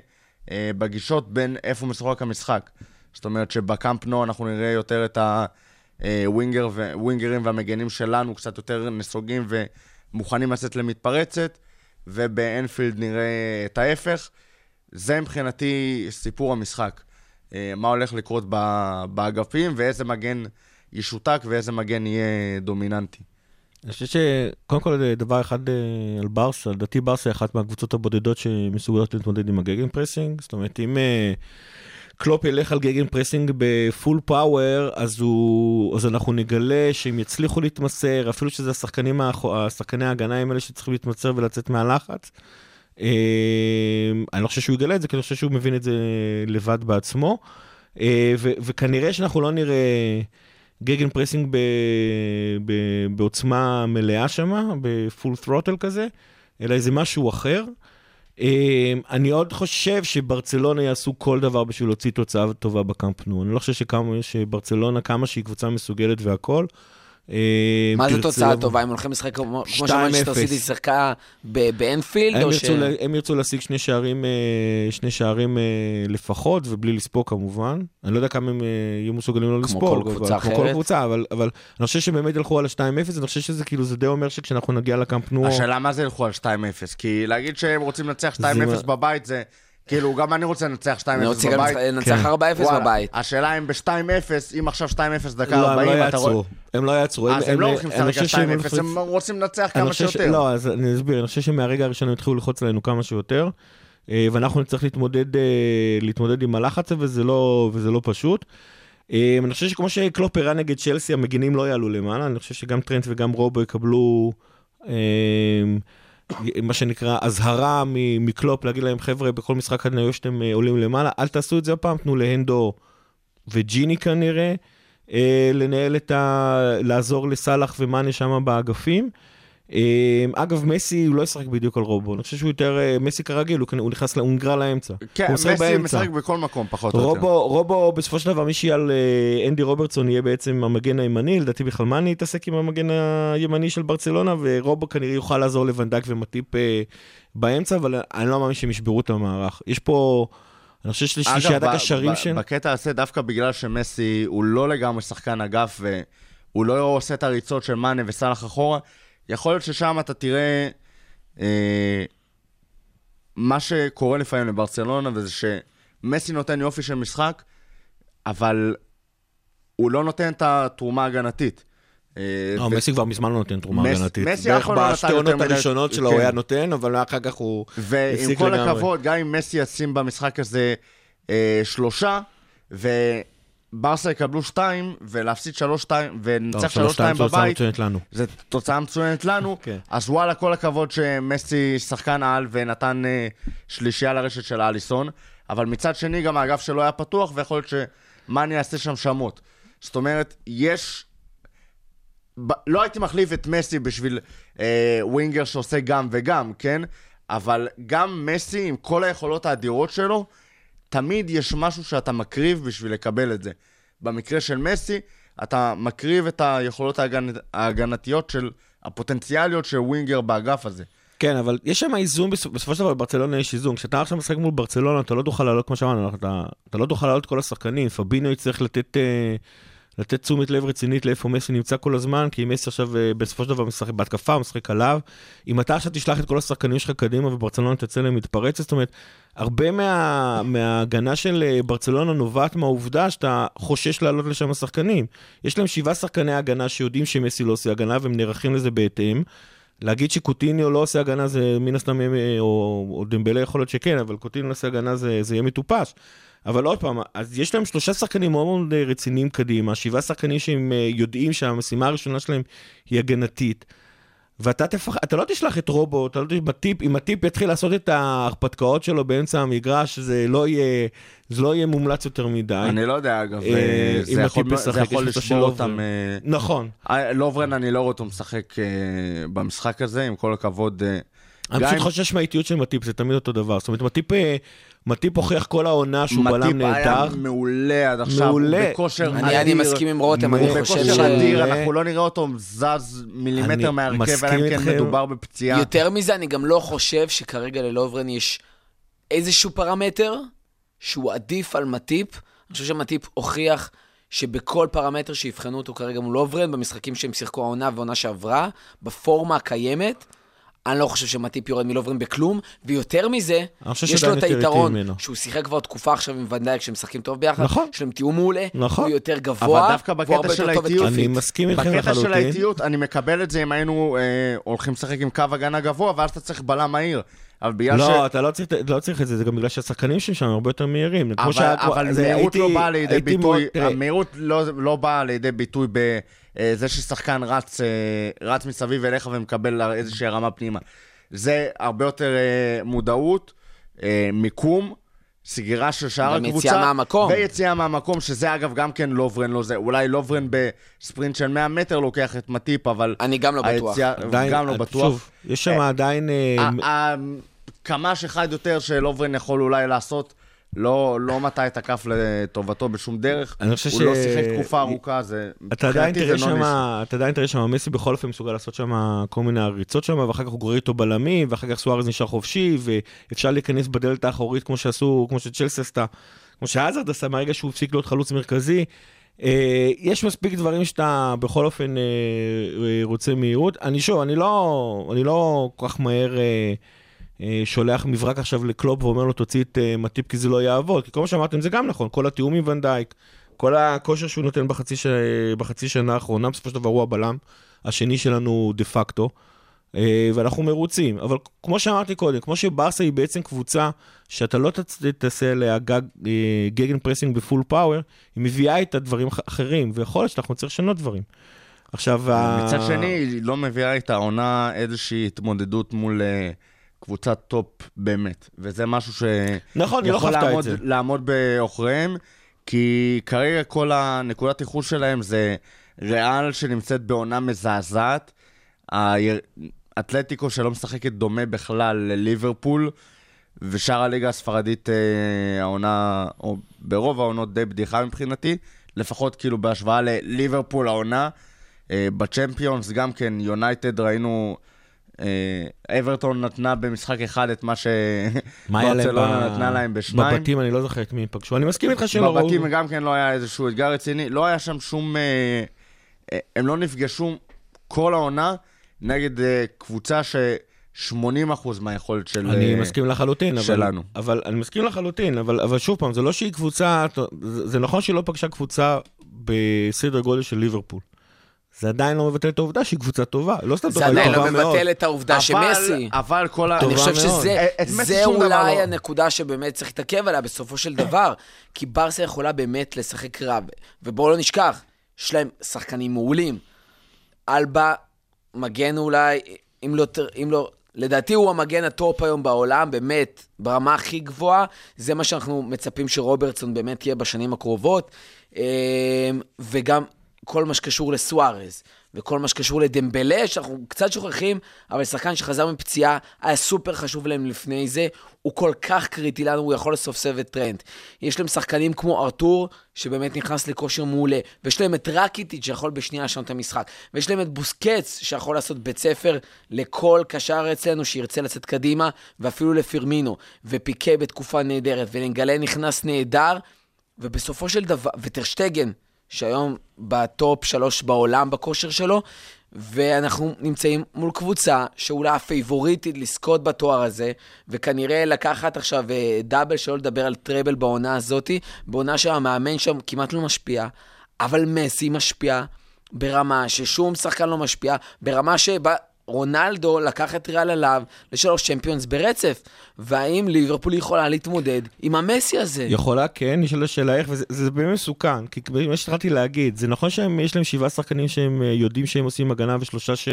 אה, בגישות בין איפה משוחק המשחק. זאת אומרת שבקאמפ נו אנחנו נראה יותר את אה, ווינגר ו- ווינגרים והמגנים שלנו קצת יותר נסוגים ומוכנים לצאת למתפרצת, ובאנפילד נראה את ההפך. זה מבחינתי סיפור המשחק. אה, מה הולך לקרות באגפים ואיזה מגן ישותק ואיזה מגן יהיה דומיננטי. אני חושב שקודם כל דבר אחד אה, על ברסה, לדעתי ברסה היא אחת מהקבוצות הבודדות שמסוגלות להתמודד עם ה-gegenpressing. זאת אומרת, אם אה, קלופ ילך על gegenpressing ב full power, אז, הוא, אז אנחנו נגלה שהם יצליחו להתמסר, אפילו שזה השחקנים, השחקני ההגנה הם אלה שצריכים להתמסר ולצאת מהלחץ. אה, אני לא חושב שהוא יגלה את זה, כי אני חושב שהוא מבין את זה לבד בעצמו. אה, ו- וכנראה שאנחנו לא נראה gegenpressing ב- ב- בעוצמה מלאה שם, ב full throttle כזה, אלא איזה משהו אחר. אה, אני עוד חושב שברצלונה יעשו כל דבר בשביל להוציא תוצאה טובה בקאמפ נו. אני לא חושב שברצלונה, כמה שהיא קבוצה מסוגלת והכל. אה, מה זה תרצה תוצאה טובה? הם הולכים לשחק כמו כמו 2-0. שמנצ'סטר סיטי שיחקה ב- באנפילד? הם ירצו, להשיג שני שערים, אה, שני שערים אה, לפחות, ובלי לספוג כמובן. אני לא יודע כמה הם יהיו מסוגלים לא כמו לספוג. כל קבוצה כמו כל אחרת. קבוצה, אבל, אבל אני חושב שבאמת ילכו על ה-2-0, אני חושב שזה כאילו, זה די אומר שכשאנחנו נגיע לקאמפ נו... השאלה מה זה ילכו על 2-0, כי להגיד שהם רוצים לנצח 2-0 זה- בבית זה, כאילו, גם אני רוצה לנצח 2-0 אני רוצה גם בבית. לנצח כן. 4-0 וואלה, בבית. השאלה אם ב-2-0, אם עכשיו 2-0 דקה לא, הם 40, לא אתה רואה... יעצרו. הם לא יעצרו. אז הם לא הולכים אני לשחק חושב על שהם 2-0, הולכים- הם רוצים לנצח אני כמה חושב שיותר. לא, אז אני אסביר, אני חושב שמהרגע הראשון הם התחילו ללחוץ עלינו כמה שיותר, אה, ואנחנו נצטרך להתמודד, אה, להתמודד עם הלחץ הזה, וזה לא, וזה לא פשוט. אה, אני חושב שכמו שקלופ הראה נגד צ'לסי, המגינים לא יעלו למעלה, אני חושב שגם טרנט וגם רובו יקבלו, אה, מה שנקרא, אזהרה מקלופ, להגיד להם, חבר'ה, בכל משחק היום שאתם אה, עולים למעלה, אל תעשו את זה הפעם, תנו להנדו וג'יני כנראה, אה, לנהל את ה... לעזור לסאלח ומאנה שם באגפים. אה, אגב, מסי הוא לא ישחק בדיוק על רובו, אני חושב שהוא יותר, אה, מסי כרגיל, הוא, כנ- הוא נכנס, ל- הוא נגרע לאמצע. כן, מסי. משחק בכל מקום, פחות או יותר. רובו, בסופו של דבר, מי שיהיה על אה, אנדי רוברטסון יהיה בעצם המגן הימני, לדעתי בכלל מאני יתעסק עם המגן הימני של ברצלונה, ורובו כנראה יוכל לעזור לוונדק ומטיפ אה, באמצע, אבל אני לא מאמין שהם ישברו את המערך. יש פה, אני חושב ששלישיית אגב, ב- הקשרים של... בקטע הזה, דווקא בגלל שמסי הוא לא לגמרי שחקן אגף, והוא לא עושה את הריצות של מאנה וסאלח אחורה, יכול להיות ששם אתה תראה אה, מה שקורה לפעמים לברצלונה, וזה שמסי נותן יופי של משחק, אבל הוא לא נותן את התרומה ההגנתית. אה, לא, ו- מסי כבר מזמן לא נותן תרומה מס- הגנתית. מסי בערך אף פעם לא נתן בשתי יותר מדי- הראשונות שלו כן. הוא היה נותן, אבל אחר כך הוא ועם הפסיק כל לגמרי. הכבוד, גם אם מסי ישים במשחק הזה אה, שלושה, וברסה יקבלו שתיים, ולהפסיד שלוש שתיים, טוב, ונצח שלוש שלוש שתיים שתיים זו תוצאה בבית, מצוינת לנו. זו תוצאה מצוינת לנו. כן. אז וואלה, כל הכבוד שמסי שחקן על ונתן אה, שלישייה לרשת של אליסון, אבל מצד שני גם האגף שלו היה פתוח, ויכול להיות שמאני יעשה שם שמות. זאת אומרת, יש... ב- לא הייתי מחליף את מסי בשביל אה, ווינגר שעושה גם וגם, כן? אבל גם מסי, עם כל היכולות האדירות שלו, תמיד יש משהו שאתה מקריב בשביל לקבל את זה. במקרה של מסי, אתה מקריב את היכולות ההגנ... ההגנתיות של, הפוטנציאליות של ווינגר באגף הזה. כן, אבל יש שם איזון, בסופ- בסופו של דבר בברצלונה יש איזון. כשאתה עכשיו משחק מול ברצלונה, אתה לא תוכל לעלות, כמו שאמרנו, אתה, אתה לא תוכל לעלות כל השחקנים. פבינו יצטרך לתת, אה, לתת תשומת לב רצינית לאיפה מסי נמצא כל הזמן, כי מסי עכשיו אה, בסופו של דבר משחק בהתקפה, הוא משחק עליו. אם אתה עכשיו תשלח את כל השחקנים שלך קדימה וברצלונה תצא להם מתפרצת, זאת אומרת, הרבה מה, מההגנה של אה, ברצלונה נובעת מהעובדה שאתה חושש לעלות לשם השחקנים. יש להם שבעה שחקני הגנה שיודעים שמסי לא עושה הגנה והם נערכים לזה בהתאם. להגיד שקוטיניו לא עושה הגנה זה מן הסתם, אה, או, או דמבלה יכול להיות שכן, אבל קוטיניו לא עושה הגנה זה, זה יהיה מטופש. אבל עוד פעם, אז יש להם שלושה שחקנים מאוד מאוד אה, רציניים קדימה, שבעה שחקנים שהם יודעים שהמשימה הראשונה שלהם היא הגנתית. ואתה תפח... אתה לא תשלח את רובו, אתה לא תשלח בטיפ, אם הטיפ יתחיל לעשות את ההרפתקאות שלו באמצע המגרש, זה לא יהיה, זה לא יהיה מומלץ יותר מדי. אני לא יודע, אגב, אה, אה, אם זה יכול, הטיפ זה יכול לשבור אותם. אה, נכון. אה, לוברן, אני לא רואה אותו משחק אה, במשחק הזה, עם כל הכבוד. אה, אני פשוט חושש מהאיטיות של מטיפ, זה תמיד אותו דבר. זאת אומרת, מטיפ, אה, מטיפ הוכיח כל העונה שהוא בלם מטיפ היה נהדר. מעולה עד עכשיו, מעולה. הוא בכושר אדיר. אני אני מסכים עם רותם, אני הוא חושב בכושר ש... אדיר, מעולה. אנחנו לא נראה אותו זז מילימטר מהרכב, מסכים אלא אם כן. מדובר בפציעה. יותר מזה, אני גם לא חושב שכרגע ללוברן יש איזשהו פרמטר שהוא עדיף על מטיפ. אני חושב שמטיפ הוכיח שבכל פרמטר שיבחנו אותו כרגע מול לוברן, במשחקים שהם שיחקו העונה ועונה שעברה, בפורמה הקיימת, אני לא חושב שמטיפ יורד מלוברן בכלום, ויותר מזה, יש לו את היתרון. שהוא שיחק כבר תקופה עכשיו עם ונדייק, שהם משחקים טוב ביחד, נכון. יש להם תיאום מעולה, נכון. הוא יותר גבוה, אבל דווקא בקטע של האיטיות-. אני מסכים איתכם בקטע של לחלוטין. האיטיות, אני מקבל את זה אם היינו אה, הולכים לשחק עם קו הגנה גבוה, ואז אתה צריך בלם מהיר. אבל בגלל ש... לא, אתה לא צריך, לא צריך את זה, זה גם בגלל שהשחקנים שהם שם הרבה יותר מהירים. אבל, שהיה- אבל זה מהירות הייתי- לא באה לידי ביטוי, תראה, המהירות לא, לא באה לידי ביטוי בזה ששחקן רץ, אה, רץ מסביב אליך ומקבל איזושהי רמה פנימה. זה הרבה יותר אה, מודעות, אה, מיקום, סגירה של שאר הקבוצה. יציאה מהמקום. ויציאה מהמקום, שזה אגב גם כן לוברן לא זה. אולי לוברן בספרינט של 100 מטר לוקח את מטיפ, אבל... אני גם לא בטוח. היציאה- עדיין, גם לא אה, בטוח. שוב, יש שם עדיין... אה, ה- ה- קמ"ש אחד יותר שלוברן יכול אולי לעשות, לא, לא מטה את הכף לטובתו בשום דרך. אני חושב הוא ש- לא שיחק תקופה ארוכה, זה... אתה עדיין תראה לא שם, אתה עדיין תראה שם, מסי בכל אופן מסוגל לעשות שם כל מיני עריצות שם, ואחר כך הוא גורר איתו בלמים, ואחר כך סוארז נשאר חופשי, ואפשר להיכנס בדלת האחורית כמו שעשו, כמו שצ'לסי עשתה, כמו שעזרד עשה מהרגע שהוא הפסיק להיות חלוץ מרכזי. אה, יש מספיק דברים שאתה בכל אופן אה, אה, רוצה מהירות. אני שוב, אני לא, אני לא כל כך מהר שולח מברק עכשיו לקלופ ואומר לו תוציא את אה, מטיפ כי זה לא יעבוד, כי כל מה שאמרתם זה גם נכון, כל התיאום עם ונדייק, כל הכושר שהוא נותן בחצי, ש... בחצי שנה האחרונה, בסופו של דבר הוא הבלם השני שלנו דה פקטו, אה, ואנחנו מרוצים. אבל כמו שאמרתי קודם, כמו שברסה היא בעצם קבוצה שאתה לא תעשה עליה גג, אה, gegenpressing ב full power, היא מביאה איתה דברים אח- אחרים, ויכול להיות שאנחנו נצטרך לשנות דברים. עכשיו, ה- מצד שני, היא לא מביאה את העונה איזושהי התמודדות מול אה, קבוצת top באמת. וזה משהו ש... נכון, לא יכול את לעמוד. לעמוד בעוכריהם, כי כרגע כל הנקודת ייחוס שלהם זה ריאל שנמצאת בעונה מזעזעת. האתלטיקו שלא משחקת דומה בכלל לליברפול, ושאר הליגה הספרדית אה, העונה, או ברוב העונות די בדיחה מבחינתי, לפחות כאילו בהשוואה לליברפול העונה. אה, בצ'מפיונס גם כן, יונייטד ראינו... אה, אברטון נתנה במשחק אחד את מה שברצלונה *laughs* נתנה להם בשניים. בבתים, אני לא זוכר את מי הם פגשו. אני מסכים איתך שלא ראו... בבתים גם כן לא היה איזשהו אתגר רציני, לא היה שם שום... אה, אה, הם לא נפגשו כל העונה נגד קבוצה ש-80% מהיכולת של... אני מסכים לחלוטין, אבל, שלנו. אבל אני מסכים לחלוטין, אבל, אבל שוב פעם, זה לא שהיא קבוצה, זה נכון שהיא לא פגשה קבוצה בסדר גודל של ליברפול. זה עדיין לא מבטל את העובדה שהיא קבוצה טובה, לא סתם זה טובה, היא עדיין טובה לא מאוד. מבטל את העובדה שמסי... אבל כל ה... אני חושב. שזה אה, זה שום דבר אולי לא. הנקודה שבאמת צריך להתעכב עליה בסופו של דבר. כי ברסה יכולה באמת לשחק רע. ובואו לא נשכח, יש להם שחקנים מעולים. אלבה, מגן אולי, אם לא, אם לא... לדעתי הוא המגן ה top היום בעולם, באמת, ברמה הכי גבוהה. זה מה שאנחנו מצפים שרוברטסון באמת יהיה בשנים הקרובות. אמ, וגם כל מה שקשור לסוארז, וכל מה שקשור לדמבלה, שאנחנו קצת שוכחים, אבל שחקן שחזר מפציעה, היה סופר חשוב להם לפני זה, הוא כל כך קריטי לנו, הוא יכול לסובב את טרנד. יש להם שחקנים כמו ארתור, שבאמת נכנס לכושר מעולה, ויש להם את רקיטיץ' שיכול בשנייה לשנות את המשחק, ויש להם את בוסקץ, שיכול לעשות בית ספר לכל קשר אצלנו שירצה לצאת קדימה, ואפילו לפירמינו, ופיקה בתקופה נהדרת, ונגלה נכנס נהדר, ובסופו של דבר, וטרשטגן, שהיום בטופ שלוש בעולם בכושר שלו, ואנחנו נמצאים מול קבוצה שאולי הפייבוריטית לזכות בתואר הזה, וכנראה לקחת עכשיו אה, דאבל, שלא לדבר על טראבל בעונה הזאתי, בעונה שהמאמן שם כמעט לא משפיע, אבל מסי משפיע ברמה ששום שחקן לא משפיע, ברמה שבה... רונלדו לקח את ריאל עליו לשלוש צ'מפיונס ברצף, והאם ליברפול יכולה להתמודד עם המסי הזה? יכולה, כן, נשאלת השאלה איך, וזה זה באמת מסוכן, כי כמו שהתחלתי להגיד, זה נכון שיש להם שבעה שחקנים שהם אה, יודעים שהם עושים הגנה ושלושה ש...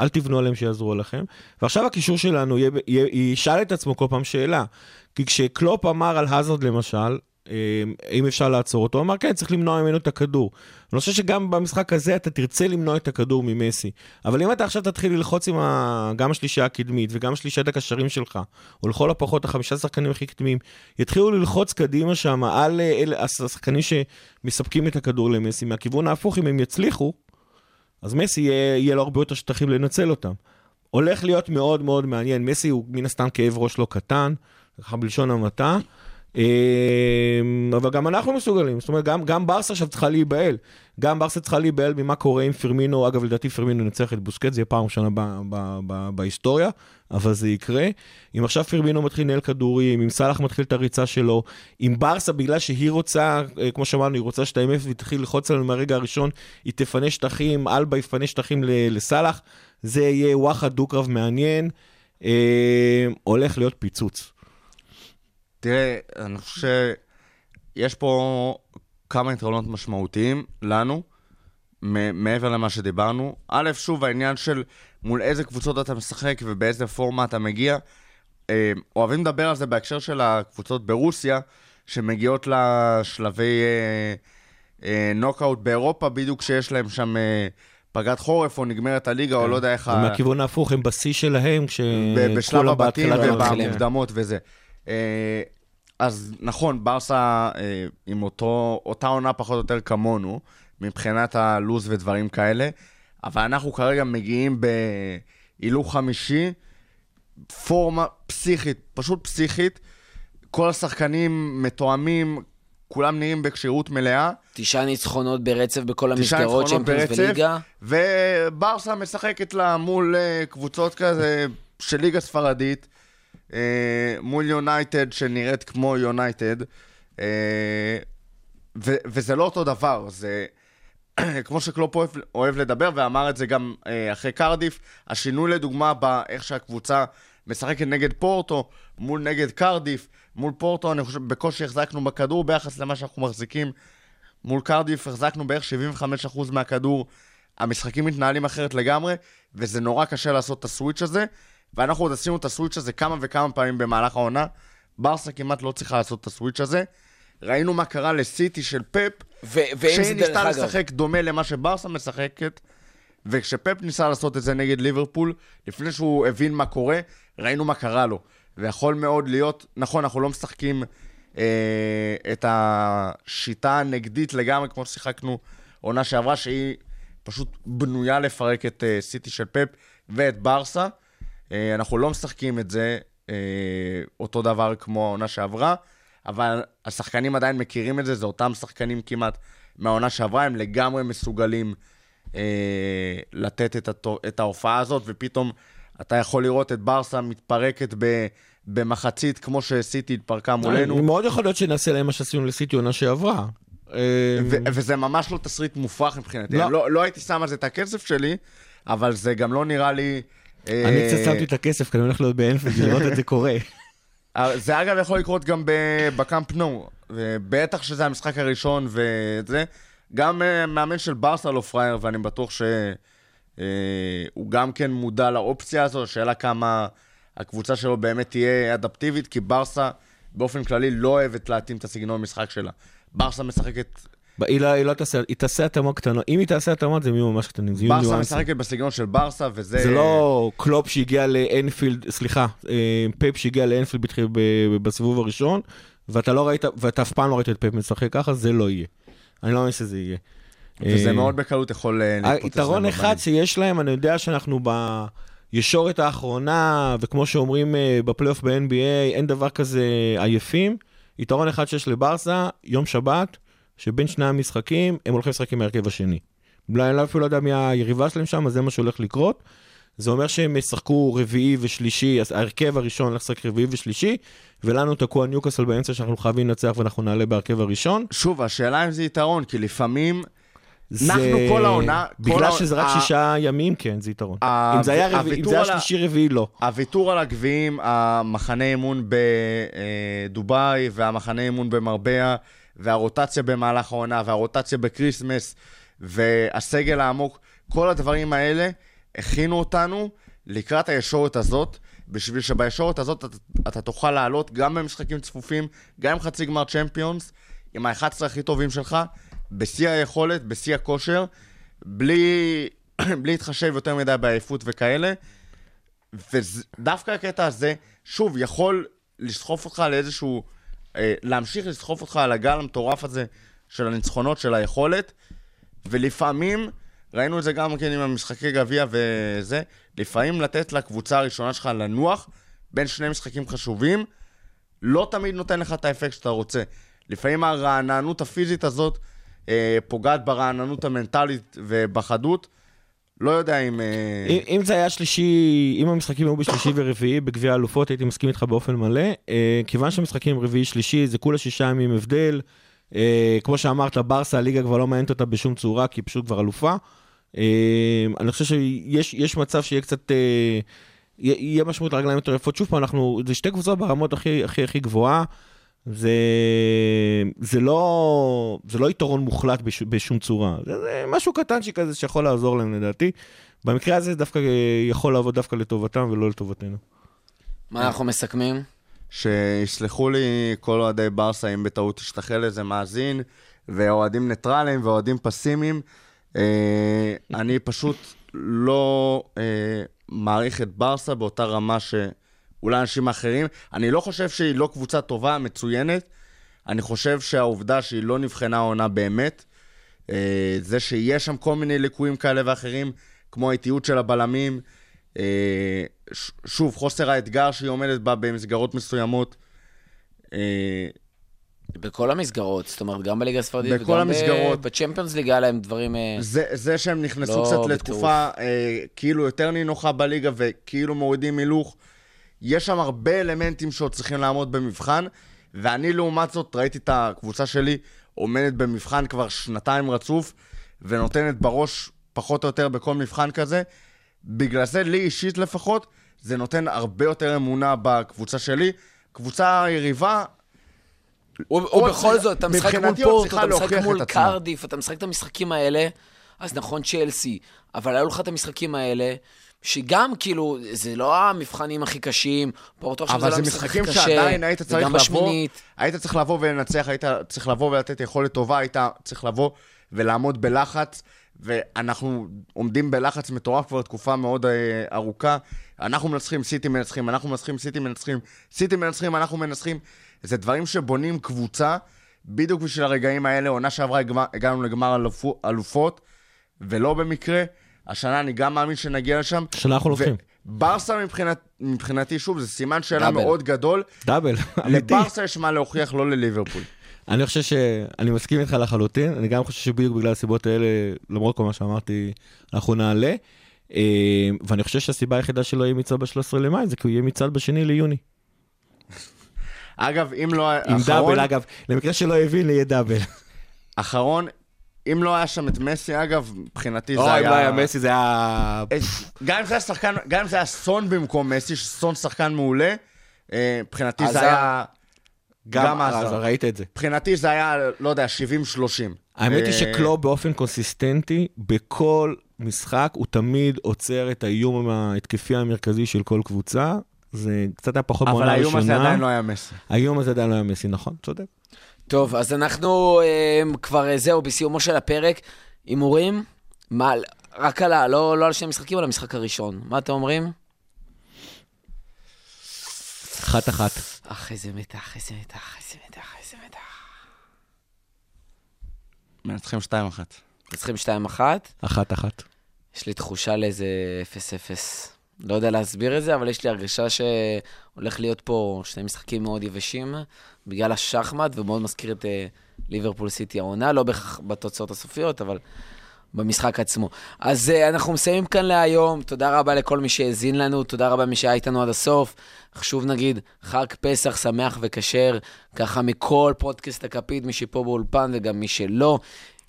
אל תבנו עליהם שיעזרו לכם. ועכשיו הקישור שלנו יהיה, יהיה, ישאל את עצמו כל פעם שאלה. כי כשקלופ אמר על האזרד למשל, אה, אם אפשר לעצור אותו, הוא אמר כן, צריך למנוע ממנו את הכדור. אני חושב שגם במשחק הזה אתה תרצה למנוע את הכדור ממסי. אבל אם אתה עכשיו תתחיל ללחוץ עם ה... גם השלישייה הקדמית וגם שלישיית הקשרים שלך, או לכל הפחות החמישה שחקנים הכי קדמיים, יתחילו ללחוץ קדימה שם על אלה, השחקנים שמספקים את הכדור למסי. מהכיוון ההפוך, אם הם יצליחו, אז מסי יהיה, יהיה לו הרבה יותר שטחים לנצל אותם. הולך להיות מאוד מאוד מעניין. מסי הוא מן הסתם כאב ראש לא קטן, ככה בלשון המעטה. אה, אבל גם אנחנו מסוגלים, זאת אומרת, גם, גם ברסה עכשיו צריכה להיבהל. גם ברסה צריכה להיבהל ממה קורה עם פרמינו, אגב, לדעתי פרמינו ינצח את בוסקט, זה יהיה פעם ראשונה בהיסטוריה, אבל זה יקרה. אם עכשיו פרמינו מתחיל לנהל כדורים, אם סאלח מתחיל את הריצה שלו, אם ברסה, בגלל שהיא רוצה, אה, כמו שאמרנו, היא רוצה 2-0 והיא תתחיל ללחוץ עלינו מהרגע הראשון, היא תפנה שטחים, אלבה יפנה שטחים לסאלח, זה יהיה וואחד דו-קרב מעניין, אה, הולך להיות פיצוץ. תראה, אני חושב שיש פה כמה יתרונות משמעותיים לנו, מעבר למה שדיברנו. א', שוב, העניין של מול איזה קבוצות אתה משחק ובאיזה פורמה אתה מגיע. אה, אוהבים לדבר על זה בהקשר של הקבוצות ברוסיה, שמגיעות לשלבי אה, אה, נוקאוט באירופה, בדיוק כשיש להם שם אה, פגרת חורף, או נגמרת הליגה, או לא יודע איך... ומהכיוון ההפוך, הם בשיא שלהם, בשלב כשכולם הבתים בהתחלה כבר- ובמוקדמות וזה. אה, אז נכון, ברסה אה, עם אותו, אותה עונה פחות או יותר כמונו, מבחינת הלו"ז ודברים כאלה, אבל אנחנו כרגע מגיעים בהילוך חמישי, פורמה פסיכית, פשוט פסיכית. כל השחקנים מתואמים, כולם נראים בכשירות מלאה. תשעה ניצחונות ברצף בכל המסגרות, צ'מפיונס ברצף. וליגה. וברסה משחקת לה מול אה, קבוצות כזה של ליגה ספרדית, מול יונייטד שנראית כמו יונייטד, אה, ו- וזה לא אותו דבר, זה *clears throat* כמו שקלופ אוהב, אוהב לדבר, ואמר את זה גם אה, אחרי קרדיף, השינוי לדוגמה באיך שהקבוצה משחקת נגד פורטו, מול נגד קרדיף, מול פורטו, אני חושב, בקושי החזקנו בכדור ביחס למה שאנחנו מחזיקים. מול קרדיף החזקנו בערך 75% מהכדור. המשחקים מתנהלים אחרת לגמרי, וזה נורא קשה לעשות את הסוויץ' הזה, ואנחנו עוד עשינו את הסוויץ' הזה כמה וכמה פעמים במהלך העונה. ברסה כמעט לא צריכה לעשות את הסוויץ' הזה. ראינו מה קרה לסיטי של פפ, ו- שהיא ניסתה לשחק דומה למה שברסה משחקת, וכשפפ ניסה לעשות את זה נגד ליברפול, לפני שהוא הבין מה קורה, ראינו מה קרה לו. ויכול מאוד להיות, נכון, אנחנו לא משחקים אה, את השיטה הנגדית לגמרי, כמו ששיחקנו עונה שעברה, שהיא פשוט בנויה לפרק את אה, סיטי של פפ ואת ברסה. אה, אנחנו לא משחקים את זה אה, אותו דבר כמו העונה שעברה, אבל השחקנים עדיין מכירים את זה, זה אותם שחקנים כמעט מהעונה שעברה, הם לגמרי מסוגלים אה, לתת את, התו, את ההופעה הזאת, ופתאום אתה יכול לראות את ברסה מתפרקת ב, במחצית, כמו שסיטי התפרקה מולנו. מאוד יכול להיות שנעשה להם מה שעשינו לסיטי עונה שעברה. וזה ממש לא תסריט מופרך מבחינתי. לא. לא, לא הייתי שם על זה את הכסף שלי, אבל זה גם לא נראה לי... אה, אני קצת שמתי את הכסף, כי אני הולך להיות באנפילד לראות את זה קורה. אה, זה אגב יכול לקרות גם בקאמפ נו, ובטח שזה המשחק הראשון וזה. גם אה, מאמן של ברסה לא פראייר, ואני בטוח שהוא גם כן מודע לאופציה הזו, השאלה כמה הקבוצה שלו באמת תהיה אדפטיבית, כי ברסה באופן כללי לא אוהבת להתאים את הסגנון המשחק שלה. ברסה משחקת, היא לא, היא לא תעשה, היא תעשה התאמות קטנות. אם היא תעשה התאמות, זה יהיו ממש קטנים, זה יהיו ברסה. משחקת בסגנון של ברסה, וזה... זה לא קלופ שהגיע לאנפילד, סליחה, אה, פפ שהגיע לאנפילד בתחיל- ב- בסיבוב הראשון, ואתה לא ראית, ואתה אף פעם לא ראית את פפ משחק ככה, זה לא יהיה. אני לא מאמין שזה יהיה. וזה אה, מאוד בקלות יכול אה, להתפוצץ. היתרון להם אחד. שיש להם, אני יודע שאנחנו בישורת האחרונה, וכמו שאומרים בפלייאוף ב-NBA, אין דבר כזה עייפים. יתרון אחד שיש לברסה, יום שבת, שבין שני המשחקים, הם הולכים לשחק עם ההרכב השני. אולי אני אפילו לא יודע מי היריבה שלהם שם, אז זה מה שהולך לקרות. זה אומר שהם ישחקו רביעי ושלישי, אז ההרכב הראשון הולך לשחק רביעי ושלישי, ולנו תקוע ניוקאסל באמצע שאנחנו חייבים לנצח ואנחנו נעלה בהרכב הראשון. שוב, השאלה אם זה יתרון, כי לפעמים... זה- אנחנו כל העונה- כל בגלל העונה- שזה רק ה- שישה ימים, כן, זה יתרון. ה- אם זה היה רביעי- אם זה היה על ה- שלישי רביעי, לא. הוויתור על הגביעים, המחנה אימון בדובאי והמחנה אימון במרבלה, והרוטציה במהלך העונה, והרוטציה בקריסמס, והסגל העמוק, כל הדברים האלה הכינו אותנו לקראת הישורת הזאת, בשביל שבישורת הזאת אתה, אתה תוכל לעלות גם במשחקים צפופים, גם עם חצי גמר צ'מפיונס, עם ה-11 הכי טובים שלך, בשיא היכולת, בשיא הכושר, בלי, *clears throat* בלי להתחשב יותר מדי בעייפות וכאלה. ודווקא הקטע הזה, שוב, יכול לסחוף אותך לאיזשהו... אה, להמשיך לסחוף אותך על הגל המטורף הזה של הניצחונות, של היכולת, ולפעמים, ראינו את זה גם כן עם המשחקי גביע וזה, לפעמים לתת לקבוצה הראשונה שלך לנוח בין שני משחקים חשובים, לא תמיד נותן לך את האפקט שאתה רוצה. לפעמים הרעננות הפיזית הזאת אה, פוגעת ברעננות המנטלית ובחדות. לא יודע אם... אה, אם, אם זה היה שלישי, אם המשחקים היו בשלישי ורביעי בגביע האלופות, הייתי מסכים איתך באופן מלא. אה, כיוון שהמשחקים רביעי-שלישי, זה כולה שישה ימים הבדל. אה, כמו שאמרת, ברסה, הליגה כבר לא מעניינת אותה בשום צורה, כי היא פשוט כבר אלופה. אני חושב שיש יש מצב שיהיה קצת... יהיה משמעות לרגליים יותר יפות. שוב פעם, אנחנו, זה שתי קבוצות ברמות הכי הכי הכי גבוהה. זה, זה, לא, זה לא יתרון מוחלט בש, בשום צורה, זה, זה משהו קטנצ'י כזה שיכול לעזור להם לדעתי. במקרה הזה זה דווקא יכול לעבוד דווקא לטובתם ולא לטובתנו. מה אנחנו מסכמים? שיסלחו לי כל אוהדי ברסה אם בטעות תשתחל איזה מאזין, ואוהדים ניטרלים ואוהדים פסימיים. אה, אני פשוט לא אה, מעריך את ברסה באותה רמה שאולי אנשים אחרים. אני לא חושב שהיא לא קבוצה טובה, מצוינת. אני חושב שהעובדה שהיא לא נבחנה העונה באמת, אה, זה שיש שם כל מיני ליקויים כאלה ואחרים, כמו האיטיות של הבלמים, אה, שוב, חוסר האתגר שהיא עומדת בה במסגרות מסוימות. אה, בכל המסגרות, זאת אומרת, גם בליגה הספרדית בכל וגם המסגרות. בצ'מפיונס ליג היה להם דברים... זה, זה שהם נכנסו לא קצת בטירוף. לתקופה אה, כאילו יותר נינוחה בליגה וכאילו מורידים הילוך, יש שם הרבה אלמנטים שעוד צריכים לעמוד במבחן, ואני לעומת זאת ראיתי את הקבוצה שלי עומדת במבחן כבר שנתיים רצוף, ונותנת בראש פחות או יותר בכל מבחן כזה. בגלל זה, לי אישית לפחות, זה נותן הרבה יותר אמונה בקבוצה שלי. קבוצה יריבה, ובכל צריך- זאת, אתה משחק מול פורטו, צריכה אתה משחק מול. קרדיף, אתה משחק את המשחקים האלה, אז נכון צ'לסי, אבל היו לך את המשחקים האלה, שגם כאילו, זה לא המבחנים הכי קשים, פורטו עכשיו זה אבל לא זה המשחק הכי משחקים קשה, שעדיין היית צריך לבוא, בשמינית. היית צריך לבוא ולנצח, היית צריך לבוא ולתת יכולת טובה, היית צריך לבוא ולעמוד בלחץ, ואנחנו עומדים בלחץ מטורף כבר תקופה מאוד אה, ארוכה. אנחנו מנצחים, סיטי מנצחים, אנחנו מנצחים, סיטי מנצחים, סיטי מנצחים, אנחנו מנצחים. זה דברים שבונים קבוצה, בדיוק בשביל הרגעים האלה. עונה שעברה הגענו לגמר אלופו- אלופות, ולא במקרה. השנה אני גם מאמין שנגיע לשם. השנה אנחנו לוקחים. ברסה מבחינת, מבחינתי, שוב, זה סימן שאלה דאבל. מאוד גדול. דאבל, אמיתי. לברסה יש מה להוכיח, לא לליברפול. *laughs* אני חושב שאני מסכים איתך לחלוטין, אני גם חושב שבדיוק בגלל הסיבות האלה, למרות כל מה שאמרתי, אנחנו נעלה. אה, ואני חושב שהסיבה היחידה שלא יהיה מצעד ב-13 למאי זה כי הוא יהיה מצעד בשני ליוני. אגב, אם לא... עם אחרון, דאבל, אגב, למקרה שלא הבין, יהיה דאבל. אחרון, אם לא היה שם את מסי, אגב, מבחינתי זה אוי, היה... אם לא היה מסי, זה היה... אה, גם אם זה היה שחקן, גם אם זה היה סון במקום מסי, שסון שחקן מעולה, אה, מבחינתי זה. היה... גם אז עזר. ראית את זה. מבחינתי זה היה, לא יודע, 70-30. האמת היא אה, שקלוב באופן קונסיסטנטי, בכל משחק הוא תמיד עוצר את האיום ההתקפי המרכזי של כל קבוצה. זה קצת היה פחות אבל בעונה האיום הזה. עדיין לא היה מסי. האיום הזה עדיין לא היה מסי, נכון, צודק. טוב, אז אנחנו אה, כבר, אה, זהו, בסיומו של הפרק. הימורים? מה, רק על ה... לא, לא על שני המשחקים, על המשחק הראשון. מה אתם אומרים? אחת אחת. אך, איזה מתח, איזה מתח, איזה מתח, איזה מתח. מנצחים 2-1. צריכים 2-1. אחת אחת. יש לי תחושה לאיזה 0-0. לא יודע להסביר את זה, אבל יש לי הרגשה שהולך להיות פה שני משחקים מאוד יבשים בגלל השחמט, ומאוד מזכיר את אה, ליברפול סיטי העונה, לא בהכרח בתוצאות הסופיות, אבל במשחק עצמו. אז uh, אנחנו מסיימים כאן להיום. תודה רבה לכל מי שהאזין לנו, תודה רבה מי שהיה איתנו עד הסוף. חשוב נגיד, חג פסח שמח וכשר, ככה מכל פודקאסט הכפית, מי שפה באולפן וגם מי שלא.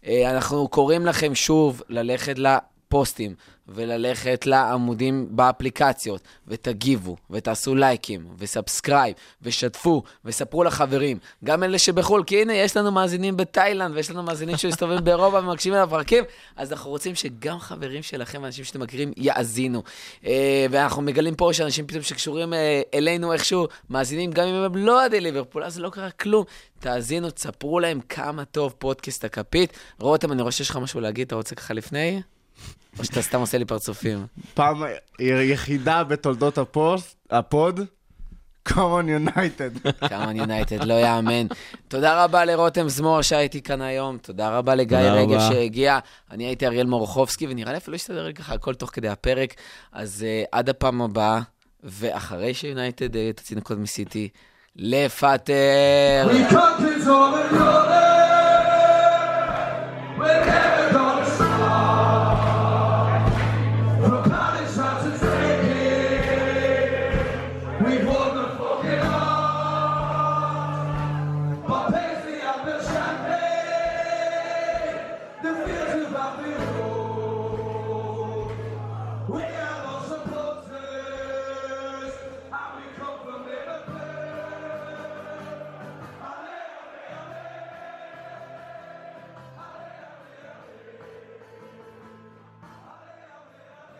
Uh, אנחנו קוראים לכם שוב ללכת לפוסטים וללכת לעמודים באפליקציות, ותגיבו, ותעשו לייקים, ו subscribe, ושתפו, וספרו לחברים. גם אלה שבחו"ל, כי הנה, יש לנו מאזינים בתאילנד, ויש לנו מאזינים שמסתובבים באירופה ומקשיבים על הפרקים, אז אנחנו רוצים שגם חברים שלכם, אנשים שאתם מכירים, יאזינו. אה, ואנחנו מגלים פה שאנשים פתאום שקשורים אה, אלינו איכשהו, מאזינים גם אם הם לא אוהדי ליברפול, אז לא קרה כלום. תאזינו, תספרו להם כמה טוב פודקאסט הכפית. רותם, אני רואה שיש לך משהו להגיד, אתה רוצה ככה לפני? או שאתה סתם עושה לי פרצופים? פעם יחידה בתולדות הפוסט, הפוד, common united. כמה יונייטד, לא יאמן. תודה רבה לרותם זמור שהייתי כאן היום, תודה רבה לגיא רגב. שהגיע. אני הייתי אריאל מורחובסקי, ונראה לי אפילו יסתדר ככה הכל תוך כדי הפרק. אז uh, עד הפעם הבאה, ואחרי שיונייטד uh, תוציא נקוד מסיטי, לפטר. We